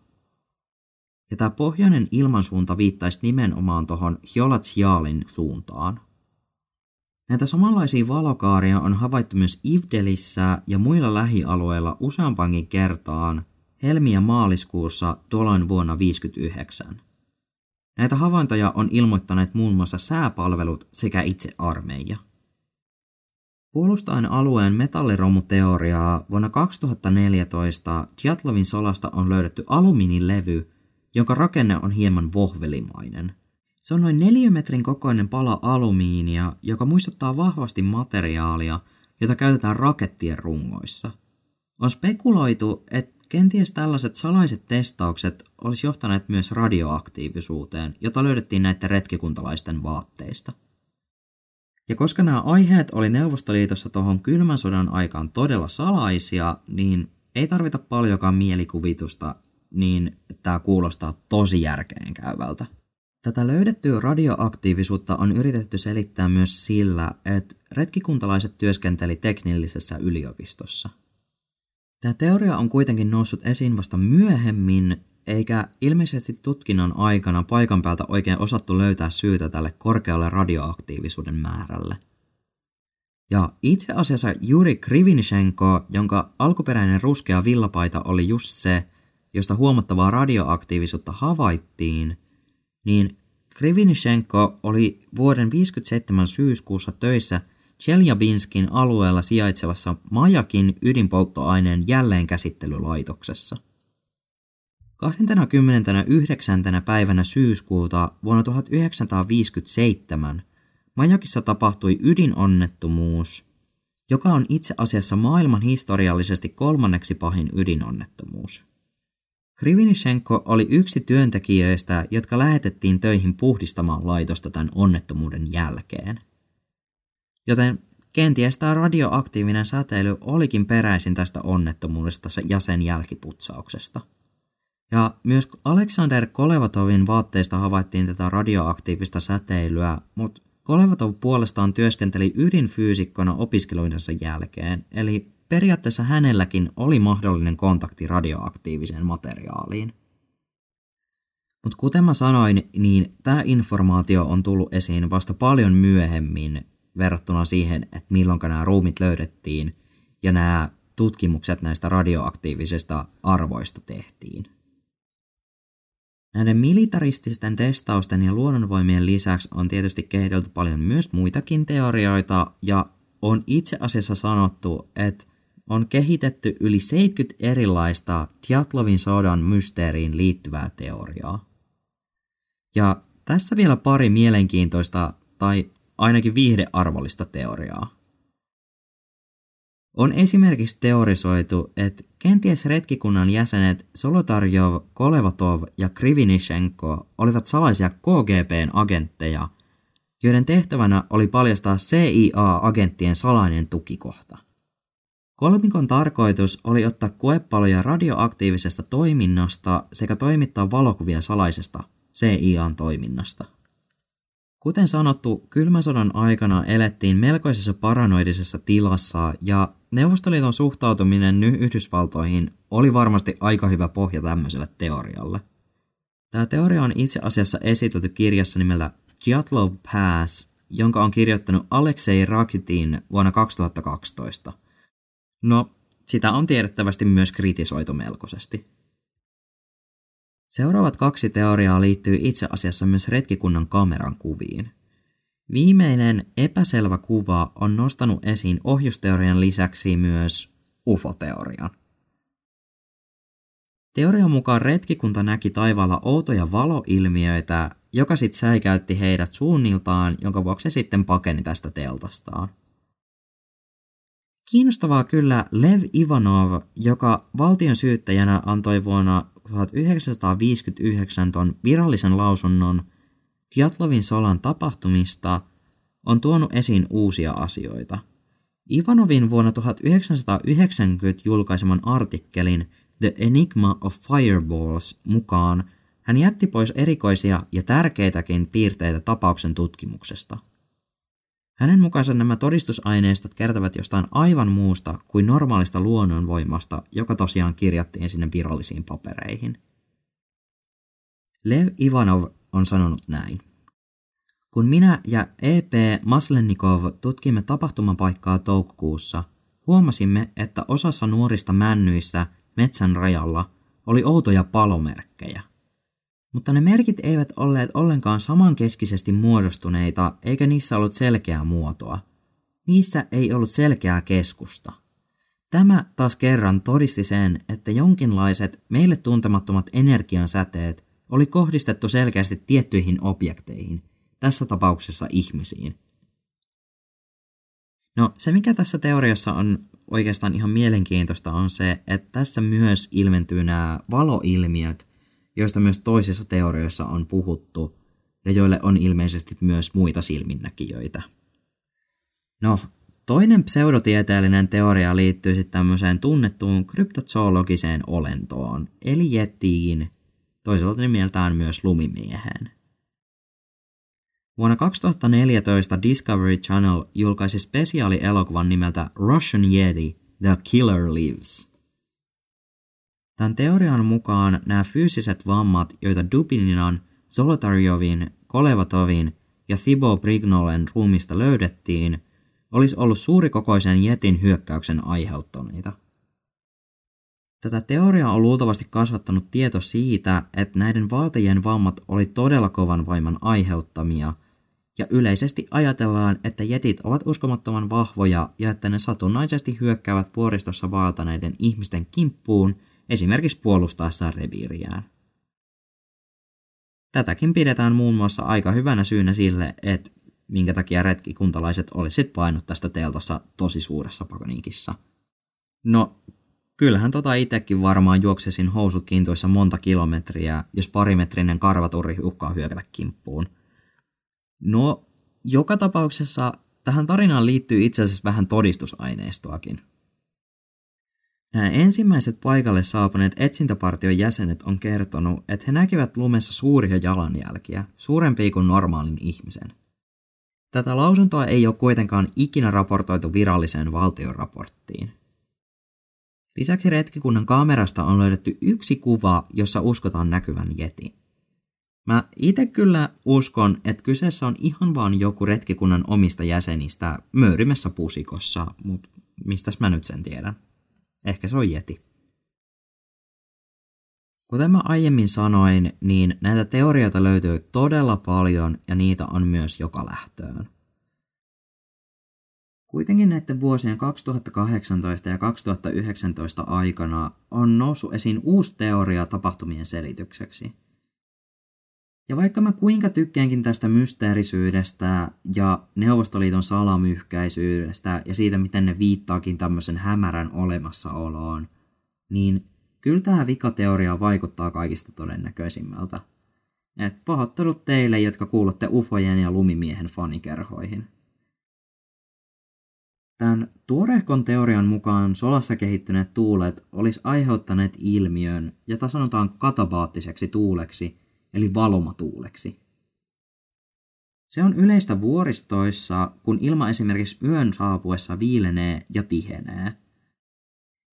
Ja tämä pohjoinen ilmansuunta viittaisi nimenomaan tuohon Hjolatsjaalin suuntaan. Näitä samanlaisia valokaaria on havaittu myös Ivdelissä ja muilla lähialueilla useampankin kertaan helmi- ja maaliskuussa tuolloin vuonna 1959. Näitä havaintoja on ilmoittaneet muun muassa sääpalvelut sekä itse armeija. Puolustaen alueen metalliromuteoriaa vuonna 2014 Djatlovin solasta on löydetty alumiinilevy, jonka rakenne on hieman vohvelimainen. Se on noin 4 metrin kokoinen pala alumiinia, joka muistuttaa vahvasti materiaalia, jota käytetään rakettien rungoissa. On spekuloitu, että kenties tällaiset salaiset testaukset olisi johtaneet myös radioaktiivisuuteen, jota löydettiin näiden retkikuntalaisten vaatteista. Ja koska nämä aiheet oli Neuvostoliitossa tuohon kylmän sodan aikaan todella salaisia, niin ei tarvita paljonkaan mielikuvitusta, niin tämä kuulostaa tosi järkeen käyvältä. Tätä löydettyä radioaktiivisuutta on yritetty selittää myös sillä, että retkikuntalaiset työskenteli teknillisessä yliopistossa. Tämä teoria on kuitenkin noussut esiin vasta myöhemmin, eikä ilmeisesti tutkinnon aikana paikan päältä oikein osattu löytää syytä tälle korkealle radioaktiivisuuden määrälle. Ja itse asiassa Juri Krivinishenko, jonka alkuperäinen ruskea villapaita oli just se, josta huomattavaa radioaktiivisuutta havaittiin, niin Krivinishenko oli vuoden 57 syyskuussa töissä Cheljabinskin alueella sijaitsevassa Majakin ydinpolttoaineen jälleenkäsittelylaitoksessa – 29. päivänä syyskuuta vuonna 1957 Majakissa tapahtui ydinonnettomuus, joka on itse asiassa maailman historiallisesti kolmanneksi pahin ydinonnettomuus. Krivinishenko oli yksi työntekijöistä, jotka lähetettiin töihin puhdistamaan laitosta tämän onnettomuuden jälkeen. Joten kenties tämä radioaktiivinen säteily olikin peräisin tästä onnettomuudesta ja sen jälkiputsauksesta. Ja myös Aleksander Kolevatovin vaatteista havaittiin tätä radioaktiivista säteilyä, mutta Kolevatov puolestaan työskenteli ydinfyysikkona opiskeluidensa jälkeen, eli periaatteessa hänelläkin oli mahdollinen kontakti radioaktiiviseen materiaaliin. Mutta kuten mä sanoin, niin tämä informaatio on tullut esiin vasta paljon myöhemmin verrattuna siihen, että milloin nämä ruumit löydettiin ja nämä tutkimukset näistä radioaktiivisista arvoista tehtiin. Näiden militarististen testausten ja luonnonvoimien lisäksi on tietysti kehitelty paljon myös muitakin teorioita ja on itse asiassa sanottu, että on kehitetty yli 70 erilaista Tjatlovin sodan mysteeriin liittyvää teoriaa. Ja tässä vielä pari mielenkiintoista tai ainakin viihdearvollista teoriaa. On esimerkiksi teorisoitu, että kenties retkikunnan jäsenet Solotarjov, Kolevatov ja Krivinishenko olivat salaisia KGPn agentteja, joiden tehtävänä oli paljastaa CIA-agenttien salainen tukikohta. Kolmikon tarkoitus oli ottaa koepaloja radioaktiivisesta toiminnasta sekä toimittaa valokuvia salaisesta CIAn toiminnasta. Kuten sanottu, kylmän sodan aikana elettiin melkoisessa paranoidisessa tilassa ja Neuvostoliiton suhtautuminen Yhdysvaltoihin oli varmasti aika hyvä pohja tämmöiselle teorialle. Tämä teoria on itse asiassa esitelty kirjassa nimellä Dyatlov Pass, jonka on kirjoittanut Alexei Rakitin vuonna 2012. No, sitä on tiedettävästi myös kritisoitu melkoisesti. Seuraavat kaksi teoriaa liittyy itse asiassa myös retkikunnan kameran kuviin. Viimeinen epäselvä kuva on nostanut esiin ohjusteorian lisäksi myös UFO-teorian. Teorian mukaan retkikunta näki taivaalla outoja valoilmiöitä, joka sitten säikäytti heidät suunniltaan, jonka vuoksi sitten pakeni tästä teltastaan. Kiinnostavaa kyllä Lev Ivanov, joka valtion syyttäjänä antoi vuonna 1959 ton virallisen lausunnon Tjatlovin solan tapahtumista, on tuonut esiin uusia asioita. Ivanovin vuonna 1990 julkaiseman artikkelin The Enigma of Fireballs mukaan hän jätti pois erikoisia ja tärkeitäkin piirteitä tapauksen tutkimuksesta – hänen mukaansa nämä todistusaineistot kertovat jostain aivan muusta kuin normaalista luonnonvoimasta, joka tosiaan kirjattiin sinne virallisiin papereihin. Lev Ivanov on sanonut näin. Kun minä ja E.P. Maslennikov tutkimme tapahtumapaikkaa toukokuussa, huomasimme, että osassa nuorista männyissä metsän rajalla oli outoja palomerkkejä. Mutta ne merkit eivät olleet ollenkaan samankeskisesti muodostuneita, eikä niissä ollut selkeää muotoa. Niissä ei ollut selkeää keskusta. Tämä taas kerran todisti sen, että jonkinlaiset meille tuntemattomat energiansäteet oli kohdistettu selkeästi tiettyihin objekteihin, tässä tapauksessa ihmisiin. No se mikä tässä teoriassa on oikeastaan ihan mielenkiintoista on se, että tässä myös ilmentyy nämä valoilmiöt, joista myös toisissa teorioissa on puhuttu ja joille on ilmeisesti myös muita silminnäkijöitä. No, toinen pseudotieteellinen teoria liittyy sitten tämmöiseen tunnettuun kryptozoologiseen olentoon, eli jettiin, toisaalta nimeltään myös lumimieheen. Vuonna 2014 Discovery Channel julkaisi spesiaalielokuvan nimeltä Russian Yeti – The Killer Lives. Tämän teorian mukaan nämä fyysiset vammat, joita Dubininan, Zolotaryovin, Kolevatovin ja Thibaut Brignolen ruumista löydettiin, olisi ollut suurikokoisen jetin hyökkäyksen aiheuttaneita. Tätä teoriaa on luultavasti kasvattanut tieto siitä, että näiden valtajien vammat oli todella kovan voiman aiheuttamia, ja yleisesti ajatellaan, että jetit ovat uskomattoman vahvoja ja että ne satunnaisesti hyökkäävät vuoristossa vaeltaneiden ihmisten kimppuun esimerkiksi puolustaessaan reviiriään. Tätäkin pidetään muun muassa aika hyvänä syynä sille, että minkä takia retkikuntalaiset olisivat painut tästä teltassa tosi suuressa pakoniikissa. No, kyllähän tota itekin varmaan juoksesin housut kintuissa monta kilometriä, jos parimetrinen karvaturi uhkaa hyökätä kimppuun – No, joka tapauksessa tähän tarinaan liittyy itse asiassa vähän todistusaineistoakin. Ensimmäiset paikalle saapuneet etsintäpartion jäsenet on kertonut, että he näkivät lumessa suuria jalanjälkiä, suurempia kuin normaalin ihmisen. Tätä lausuntoa ei ole kuitenkaan ikinä raportoitu viralliseen valtioraporttiin. Lisäksi retkikunnan kamerasta on löydetty yksi kuva, jossa uskotaan näkyvän jeti. Mä itse kyllä uskon, että kyseessä on ihan vaan joku retkikunnan omista jäsenistä möyrimessä pusikossa, mutta mistäs mä nyt sen tiedän? Ehkä se on jeti. Kuten mä aiemmin sanoin, niin näitä teorioita löytyy todella paljon ja niitä on myös joka lähtöön. Kuitenkin näiden vuosien 2018 ja 2019 aikana on noussut esiin uusi teoria tapahtumien selitykseksi – ja vaikka mä kuinka tykkäänkin tästä mysteerisyydestä ja Neuvostoliiton salamyhkäisyydestä ja siitä, miten ne viittaakin tämmöisen hämärän olemassaoloon, niin kyllä tämä vikateoria vaikuttaa kaikista todennäköisimmältä. Et pahoittelut teille, jotka kuulutte ufojen ja lumimiehen fanikerhoihin. Tämän tuorehkon teorian mukaan solassa kehittyneet tuulet olisi aiheuttaneet ilmiön, jota sanotaan katabaattiseksi tuuleksi – eli valomatuuleksi. Se on yleistä vuoristoissa, kun ilma esimerkiksi yön saapuessa viilenee ja tihenee.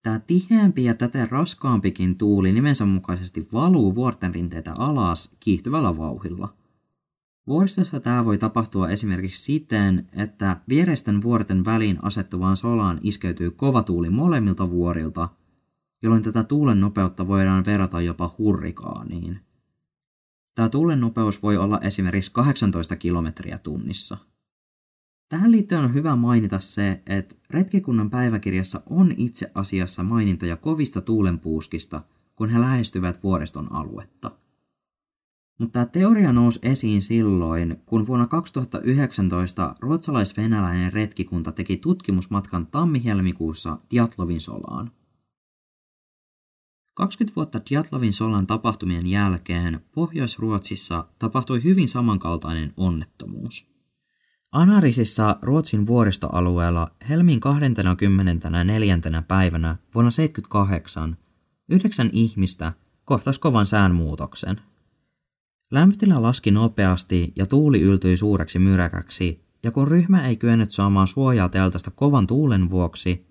Tämä tiheämpi ja täten raskaampikin tuuli nimensä mukaisesti valuu vuorten rinteitä alas kiihtyvällä vauhilla. Vuoristossa tämä voi tapahtua esimerkiksi siten, että viereisten vuorten väliin asettuvaan solaan iskeytyy kova tuuli molemmilta vuorilta, jolloin tätä tuulen nopeutta voidaan verrata jopa hurrikaaniin. Tämä tuulen nopeus voi olla esimerkiksi 18 kilometriä tunnissa. Tähän liittyen on hyvä mainita se, että retkikunnan päiväkirjassa on itse asiassa mainintoja kovista tuulenpuuskista, kun he lähestyvät vuoreston aluetta. Mutta tämä teoria nousi esiin silloin, kun vuonna 2019 ruotsalais-venäläinen retkikunta teki tutkimusmatkan tammi-helmikuussa Diatlovin solaan. 20 vuotta Djatlovin solan tapahtumien jälkeen Pohjois-Ruotsissa tapahtui hyvin samankaltainen onnettomuus. Anarisissa Ruotsin vuoristoalueella Helmin 24. päivänä vuonna 78 yhdeksän ihmistä kohtasi kovan säänmuutoksen. Lämpötila laski nopeasti ja tuuli yltyi suureksi myräkäksi, ja kun ryhmä ei kyennyt saamaan suojaa teltasta kovan tuulen vuoksi,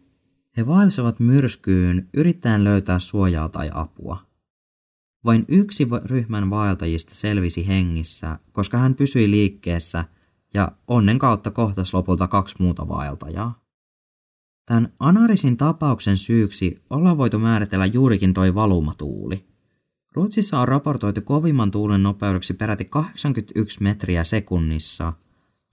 he vaelsivat myrskyyn yrittäen löytää suojaa tai apua. Vain yksi ryhmän vaeltajista selvisi hengissä, koska hän pysyi liikkeessä ja onnen kautta kohtas lopulta kaksi muuta vaeltajaa. Tämän Anarisin tapauksen syyksi ollaan voitu määritellä juurikin toi valumatuuli. Ruotsissa on raportoitu kovimman tuulen nopeudeksi peräti 81 metriä sekunnissa,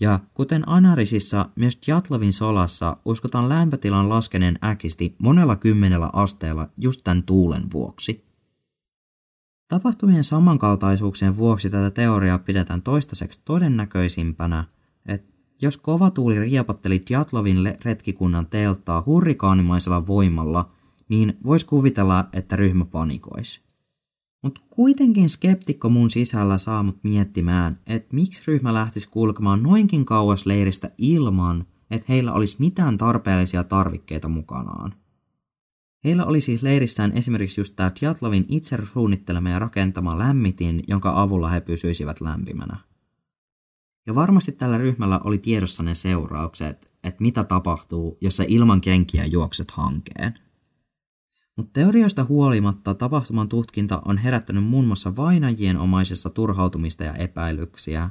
ja kuten Anarisissa, myös Jatlovin solassa uskotaan lämpötilan laskeneen äkisti monella kymmenellä asteella just tämän tuulen vuoksi. Tapahtumien samankaltaisuuksien vuoksi tätä teoriaa pidetään toistaiseksi todennäköisimpänä, että jos kova tuuli riepotteli Djatlovin retkikunnan telttaa hurrikaanimaisella voimalla, niin voisi kuvitella, että ryhmä panikoisi. Mutta kuitenkin skeptikko mun sisällä saa mut miettimään, että miksi ryhmä lähtisi kulkemaan noinkin kauas leiristä ilman, että heillä olisi mitään tarpeellisia tarvikkeita mukanaan. Heillä oli siis leirissään esimerkiksi just tämä Djatlovin itse suunnittelema ja rakentama lämmitin, jonka avulla he pysyisivät lämpimänä. Ja varmasti tällä ryhmällä oli tiedossa ne seuraukset, että mitä tapahtuu, jos sä ilman kenkiä juokset hankeen. Mutta teorioista huolimatta tapahtuman tutkinta on herättänyt muun muassa vainajien omaisessa turhautumista ja epäilyksiä.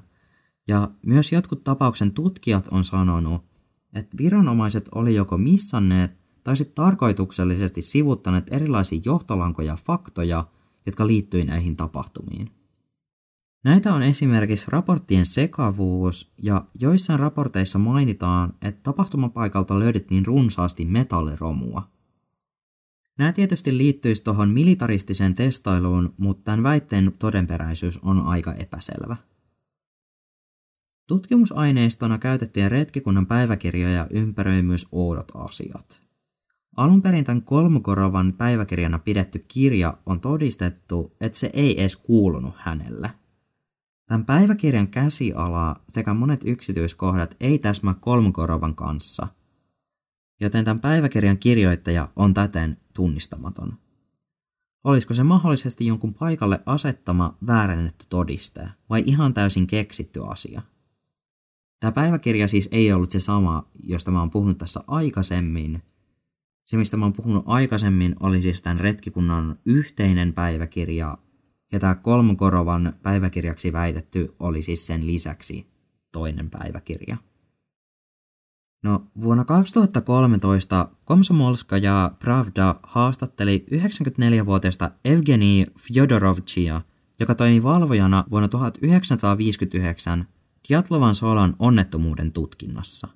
Ja myös jotkut tapauksen tutkijat on sanonut, että viranomaiset oli joko missanneet tai sitten tarkoituksellisesti sivuttaneet erilaisia johtolankoja ja faktoja, jotka liittyi näihin tapahtumiin. Näitä on esimerkiksi raporttien sekavuus ja joissain raporteissa mainitaan, että tapahtumapaikalta löydettiin runsaasti metalliromua. Nämä tietysti liittyisi tuohon militaristiseen testailuun, mutta tämän väitteen todenperäisyys on aika epäselvä. Tutkimusaineistona käytettyjen retkikunnan päiväkirjoja ympäröi myös oudot asiat. Alun perin tämän kolmukorovan päiväkirjana pidetty kirja on todistettu, että se ei edes kuulunut hänelle – Tämän päiväkirjan käsiala sekä monet yksityiskohdat ei täsmää kolmukorovan kanssa, joten tämän päiväkirjan kirjoittaja on täten tunnistamaton. Olisiko se mahdollisesti jonkun paikalle asettama väärennetty todiste vai ihan täysin keksitty asia? Tämä päiväkirja siis ei ollut se sama, josta mä oon puhunut tässä aikaisemmin. Se, mistä mä oon puhunut aikaisemmin, oli siis tämän retkikunnan yhteinen päiväkirja, ja tämä Kolmokorovan päiväkirjaksi väitetty oli siis sen lisäksi toinen päiväkirja. No, vuonna 2013 Komsomolska ja Pravda haastatteli 94-vuotiaista Evgeni Fyodorovchia, joka toimi valvojana vuonna 1959 Diatlovan solan onnettomuuden tutkinnassa.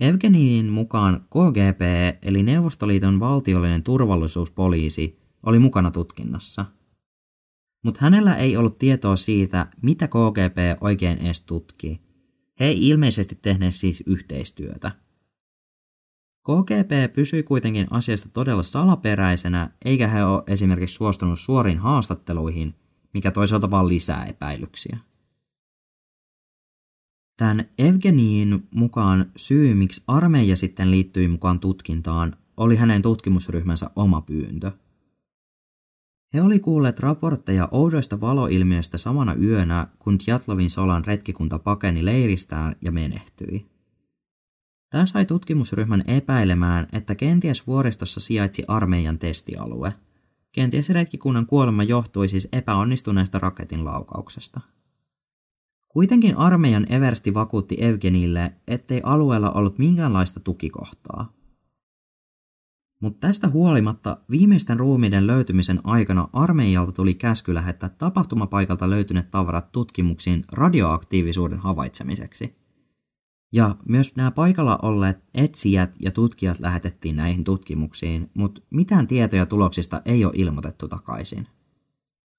Evgeniin mukaan KGP eli Neuvostoliiton valtiollinen turvallisuuspoliisi oli mukana tutkinnassa. Mutta hänellä ei ollut tietoa siitä, mitä KGP oikein edes tutki. He ei ilmeisesti tehneet siis yhteistyötä. KGP pysyi kuitenkin asiasta todella salaperäisenä, eikä he ole esimerkiksi suostunut suoriin haastatteluihin, mikä toisaalta vaan lisää epäilyksiä. Tämän Evgeniin mukaan syy, miksi armeija sitten liittyi mukaan tutkintaan, oli hänen tutkimusryhmänsä oma pyyntö – he oli kuulleet raportteja oudoista valoilmiöistä samana yönä, kun Tjatlovin solan retkikunta pakeni leiristään ja menehtyi. Tämä sai tutkimusryhmän epäilemään, että kenties vuoristossa sijaitsi armeijan testialue. Kenties retkikunnan kuolema johtui siis epäonnistuneesta raketin laukauksesta. Kuitenkin armeijan Eversti vakuutti Evgenille, ettei alueella ollut minkäänlaista tukikohtaa. Mutta tästä huolimatta viimeisten ruumiiden löytymisen aikana armeijalta tuli käsky lähettää tapahtumapaikalta löytyneet tavarat tutkimuksiin radioaktiivisuuden havaitsemiseksi. Ja myös nämä paikalla olleet etsijät ja tutkijat lähetettiin näihin tutkimuksiin, mutta mitään tietoja tuloksista ei ole ilmoitettu takaisin.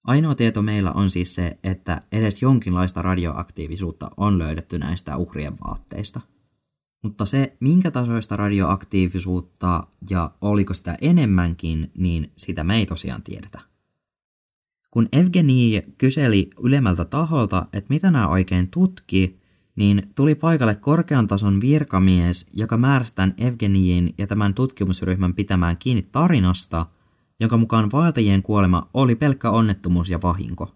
Ainoa tieto meillä on siis se, että edes jonkinlaista radioaktiivisuutta on löydetty näistä uhrien vaatteista. Mutta se, minkä tasoista radioaktiivisuutta ja oliko sitä enemmänkin, niin sitä me ei tosiaan tiedetä. Kun Evgeni kyseli ylemmältä taholta, että mitä nämä oikein tutki, niin tuli paikalle korkean tason virkamies, joka määräsi tämän Evgeniin ja tämän tutkimusryhmän pitämään kiinni tarinasta, jonka mukaan vaeltajien kuolema oli pelkkä onnettomuus ja vahinko.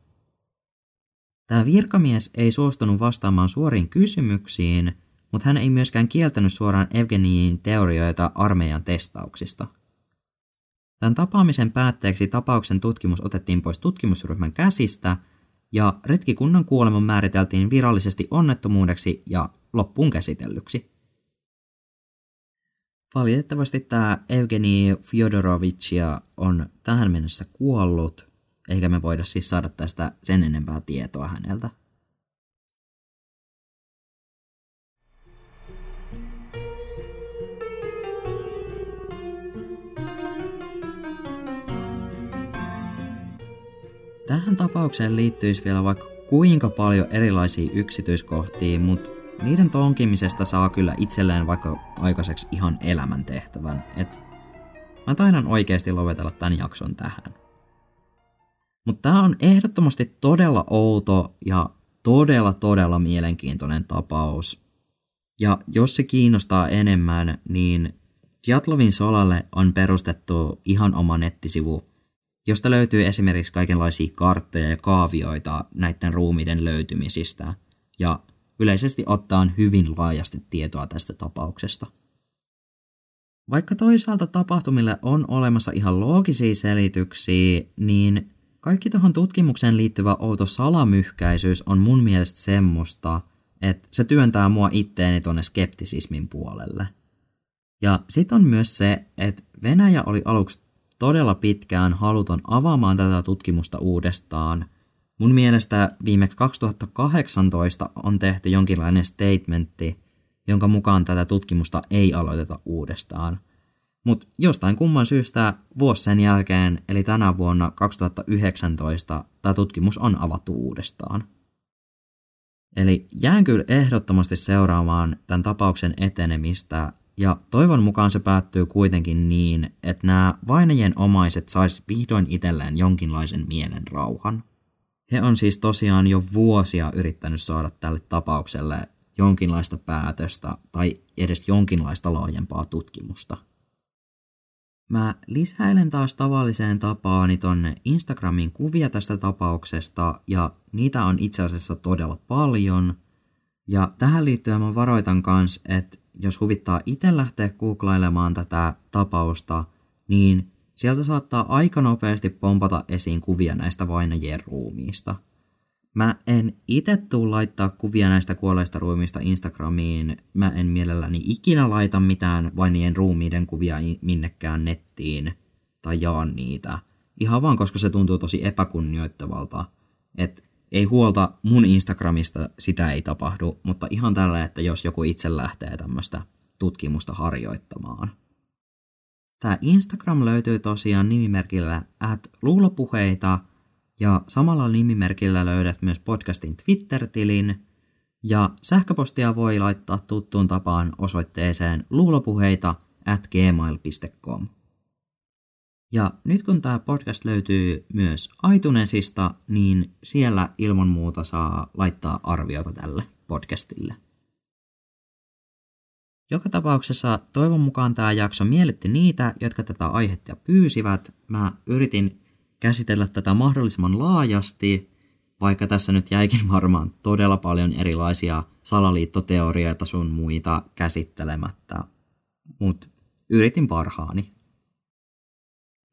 Tämä virkamies ei suostunut vastaamaan suoriin kysymyksiin – mutta hän ei myöskään kieltänyt suoraan Evgeniin teorioita armeijan testauksista. Tämän tapaamisen päätteeksi tapauksen tutkimus otettiin pois tutkimusryhmän käsistä, ja retkikunnan kuolema määriteltiin virallisesti onnettomuudeksi ja loppuun käsitellyksi. Valitettavasti tämä Evgeni Fyodorovicia on tähän mennessä kuollut, eikä me voida siis saada tästä sen enempää tietoa häneltä. Tähän tapaukseen liittyisi vielä vaikka kuinka paljon erilaisia yksityiskohtia, mutta niiden tonkimisesta saa kyllä itselleen vaikka aikaiseksi ihan elämäntehtävän. Et mä taidan oikeasti lopetella tämän jakson tähän. Mutta tämä on ehdottomasti todella outo ja todella todella mielenkiintoinen tapaus. Ja jos se kiinnostaa enemmän, niin Diatlovin solalle on perustettu ihan oma nettisivu josta löytyy esimerkiksi kaikenlaisia karttoja ja kaavioita näiden ruumiiden löytymisistä, ja yleisesti ottaen hyvin laajasti tietoa tästä tapauksesta. Vaikka toisaalta tapahtumille on olemassa ihan loogisia selityksiä, niin kaikki tuohon tutkimukseen liittyvä outo salamyhkäisyys on mun mielestä semmoista, että se työntää mua itteeni tonne skeptisismin puolelle. Ja sit on myös se, että Venäjä oli aluksi todella pitkään haluton avaamaan tätä tutkimusta uudestaan. Mun mielestä viimeksi 2018 on tehty jonkinlainen statementti, jonka mukaan tätä tutkimusta ei aloiteta uudestaan. Mutta jostain kumman syystä vuosi sen jälkeen, eli tänä vuonna 2019, tämä tutkimus on avattu uudestaan. Eli jään kyllä ehdottomasti seuraamaan tämän tapauksen etenemistä ja toivon mukaan se päättyy kuitenkin niin, että nämä vainajien omaiset sais vihdoin itselleen jonkinlaisen mielen rauhan. He on siis tosiaan jo vuosia yrittänyt saada tälle tapaukselle jonkinlaista päätöstä tai edes jonkinlaista laajempaa tutkimusta. Mä lisäilen taas tavalliseen tapaani tonne Instagramin kuvia tästä tapauksesta ja niitä on itse asiassa todella paljon. Ja tähän liittyen mä varoitan kans, että jos huvittaa itse lähteä googlailemaan tätä tapausta, niin sieltä saattaa aika nopeasti pompata esiin kuvia näistä vainajien ruumiista. Mä en itse tuu laittaa kuvia näistä kuolleista ruumiista Instagramiin. Mä en mielelläni ikinä laita mitään vainajien ruumiiden kuvia minnekään nettiin tai jaan niitä. Ihan vaan koska se tuntuu tosi epäkunnioittavalta. Että ei huolta mun Instagramista, sitä ei tapahdu, mutta ihan tällä, että jos joku itse lähtee tämmöistä tutkimusta harjoittamaan. Tämä Instagram löytyy tosiaan nimimerkillä at luulopuheita ja samalla nimimerkillä löydät myös podcastin Twitter-tilin ja sähköpostia voi laittaa tuttuun tapaan osoitteeseen luulopuheita at gmail.com. Ja nyt kun tämä podcast löytyy myös iTunesista, niin siellä ilman muuta saa laittaa arviota tälle podcastille. Joka tapauksessa toivon mukaan tämä jakso miellytti niitä, jotka tätä aihetta pyysivät. Mä yritin käsitellä tätä mahdollisimman laajasti, vaikka tässä nyt jäikin varmaan todella paljon erilaisia salaliittoteorioita sun muita käsittelemättä. Mutta yritin parhaani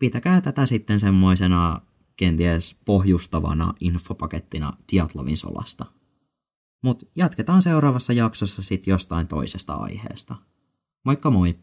pitäkää tätä sitten semmoisena kenties pohjustavana infopakettina Diatlovin solasta. Mutta jatketaan seuraavassa jaksossa sitten jostain toisesta aiheesta. Moikka moi!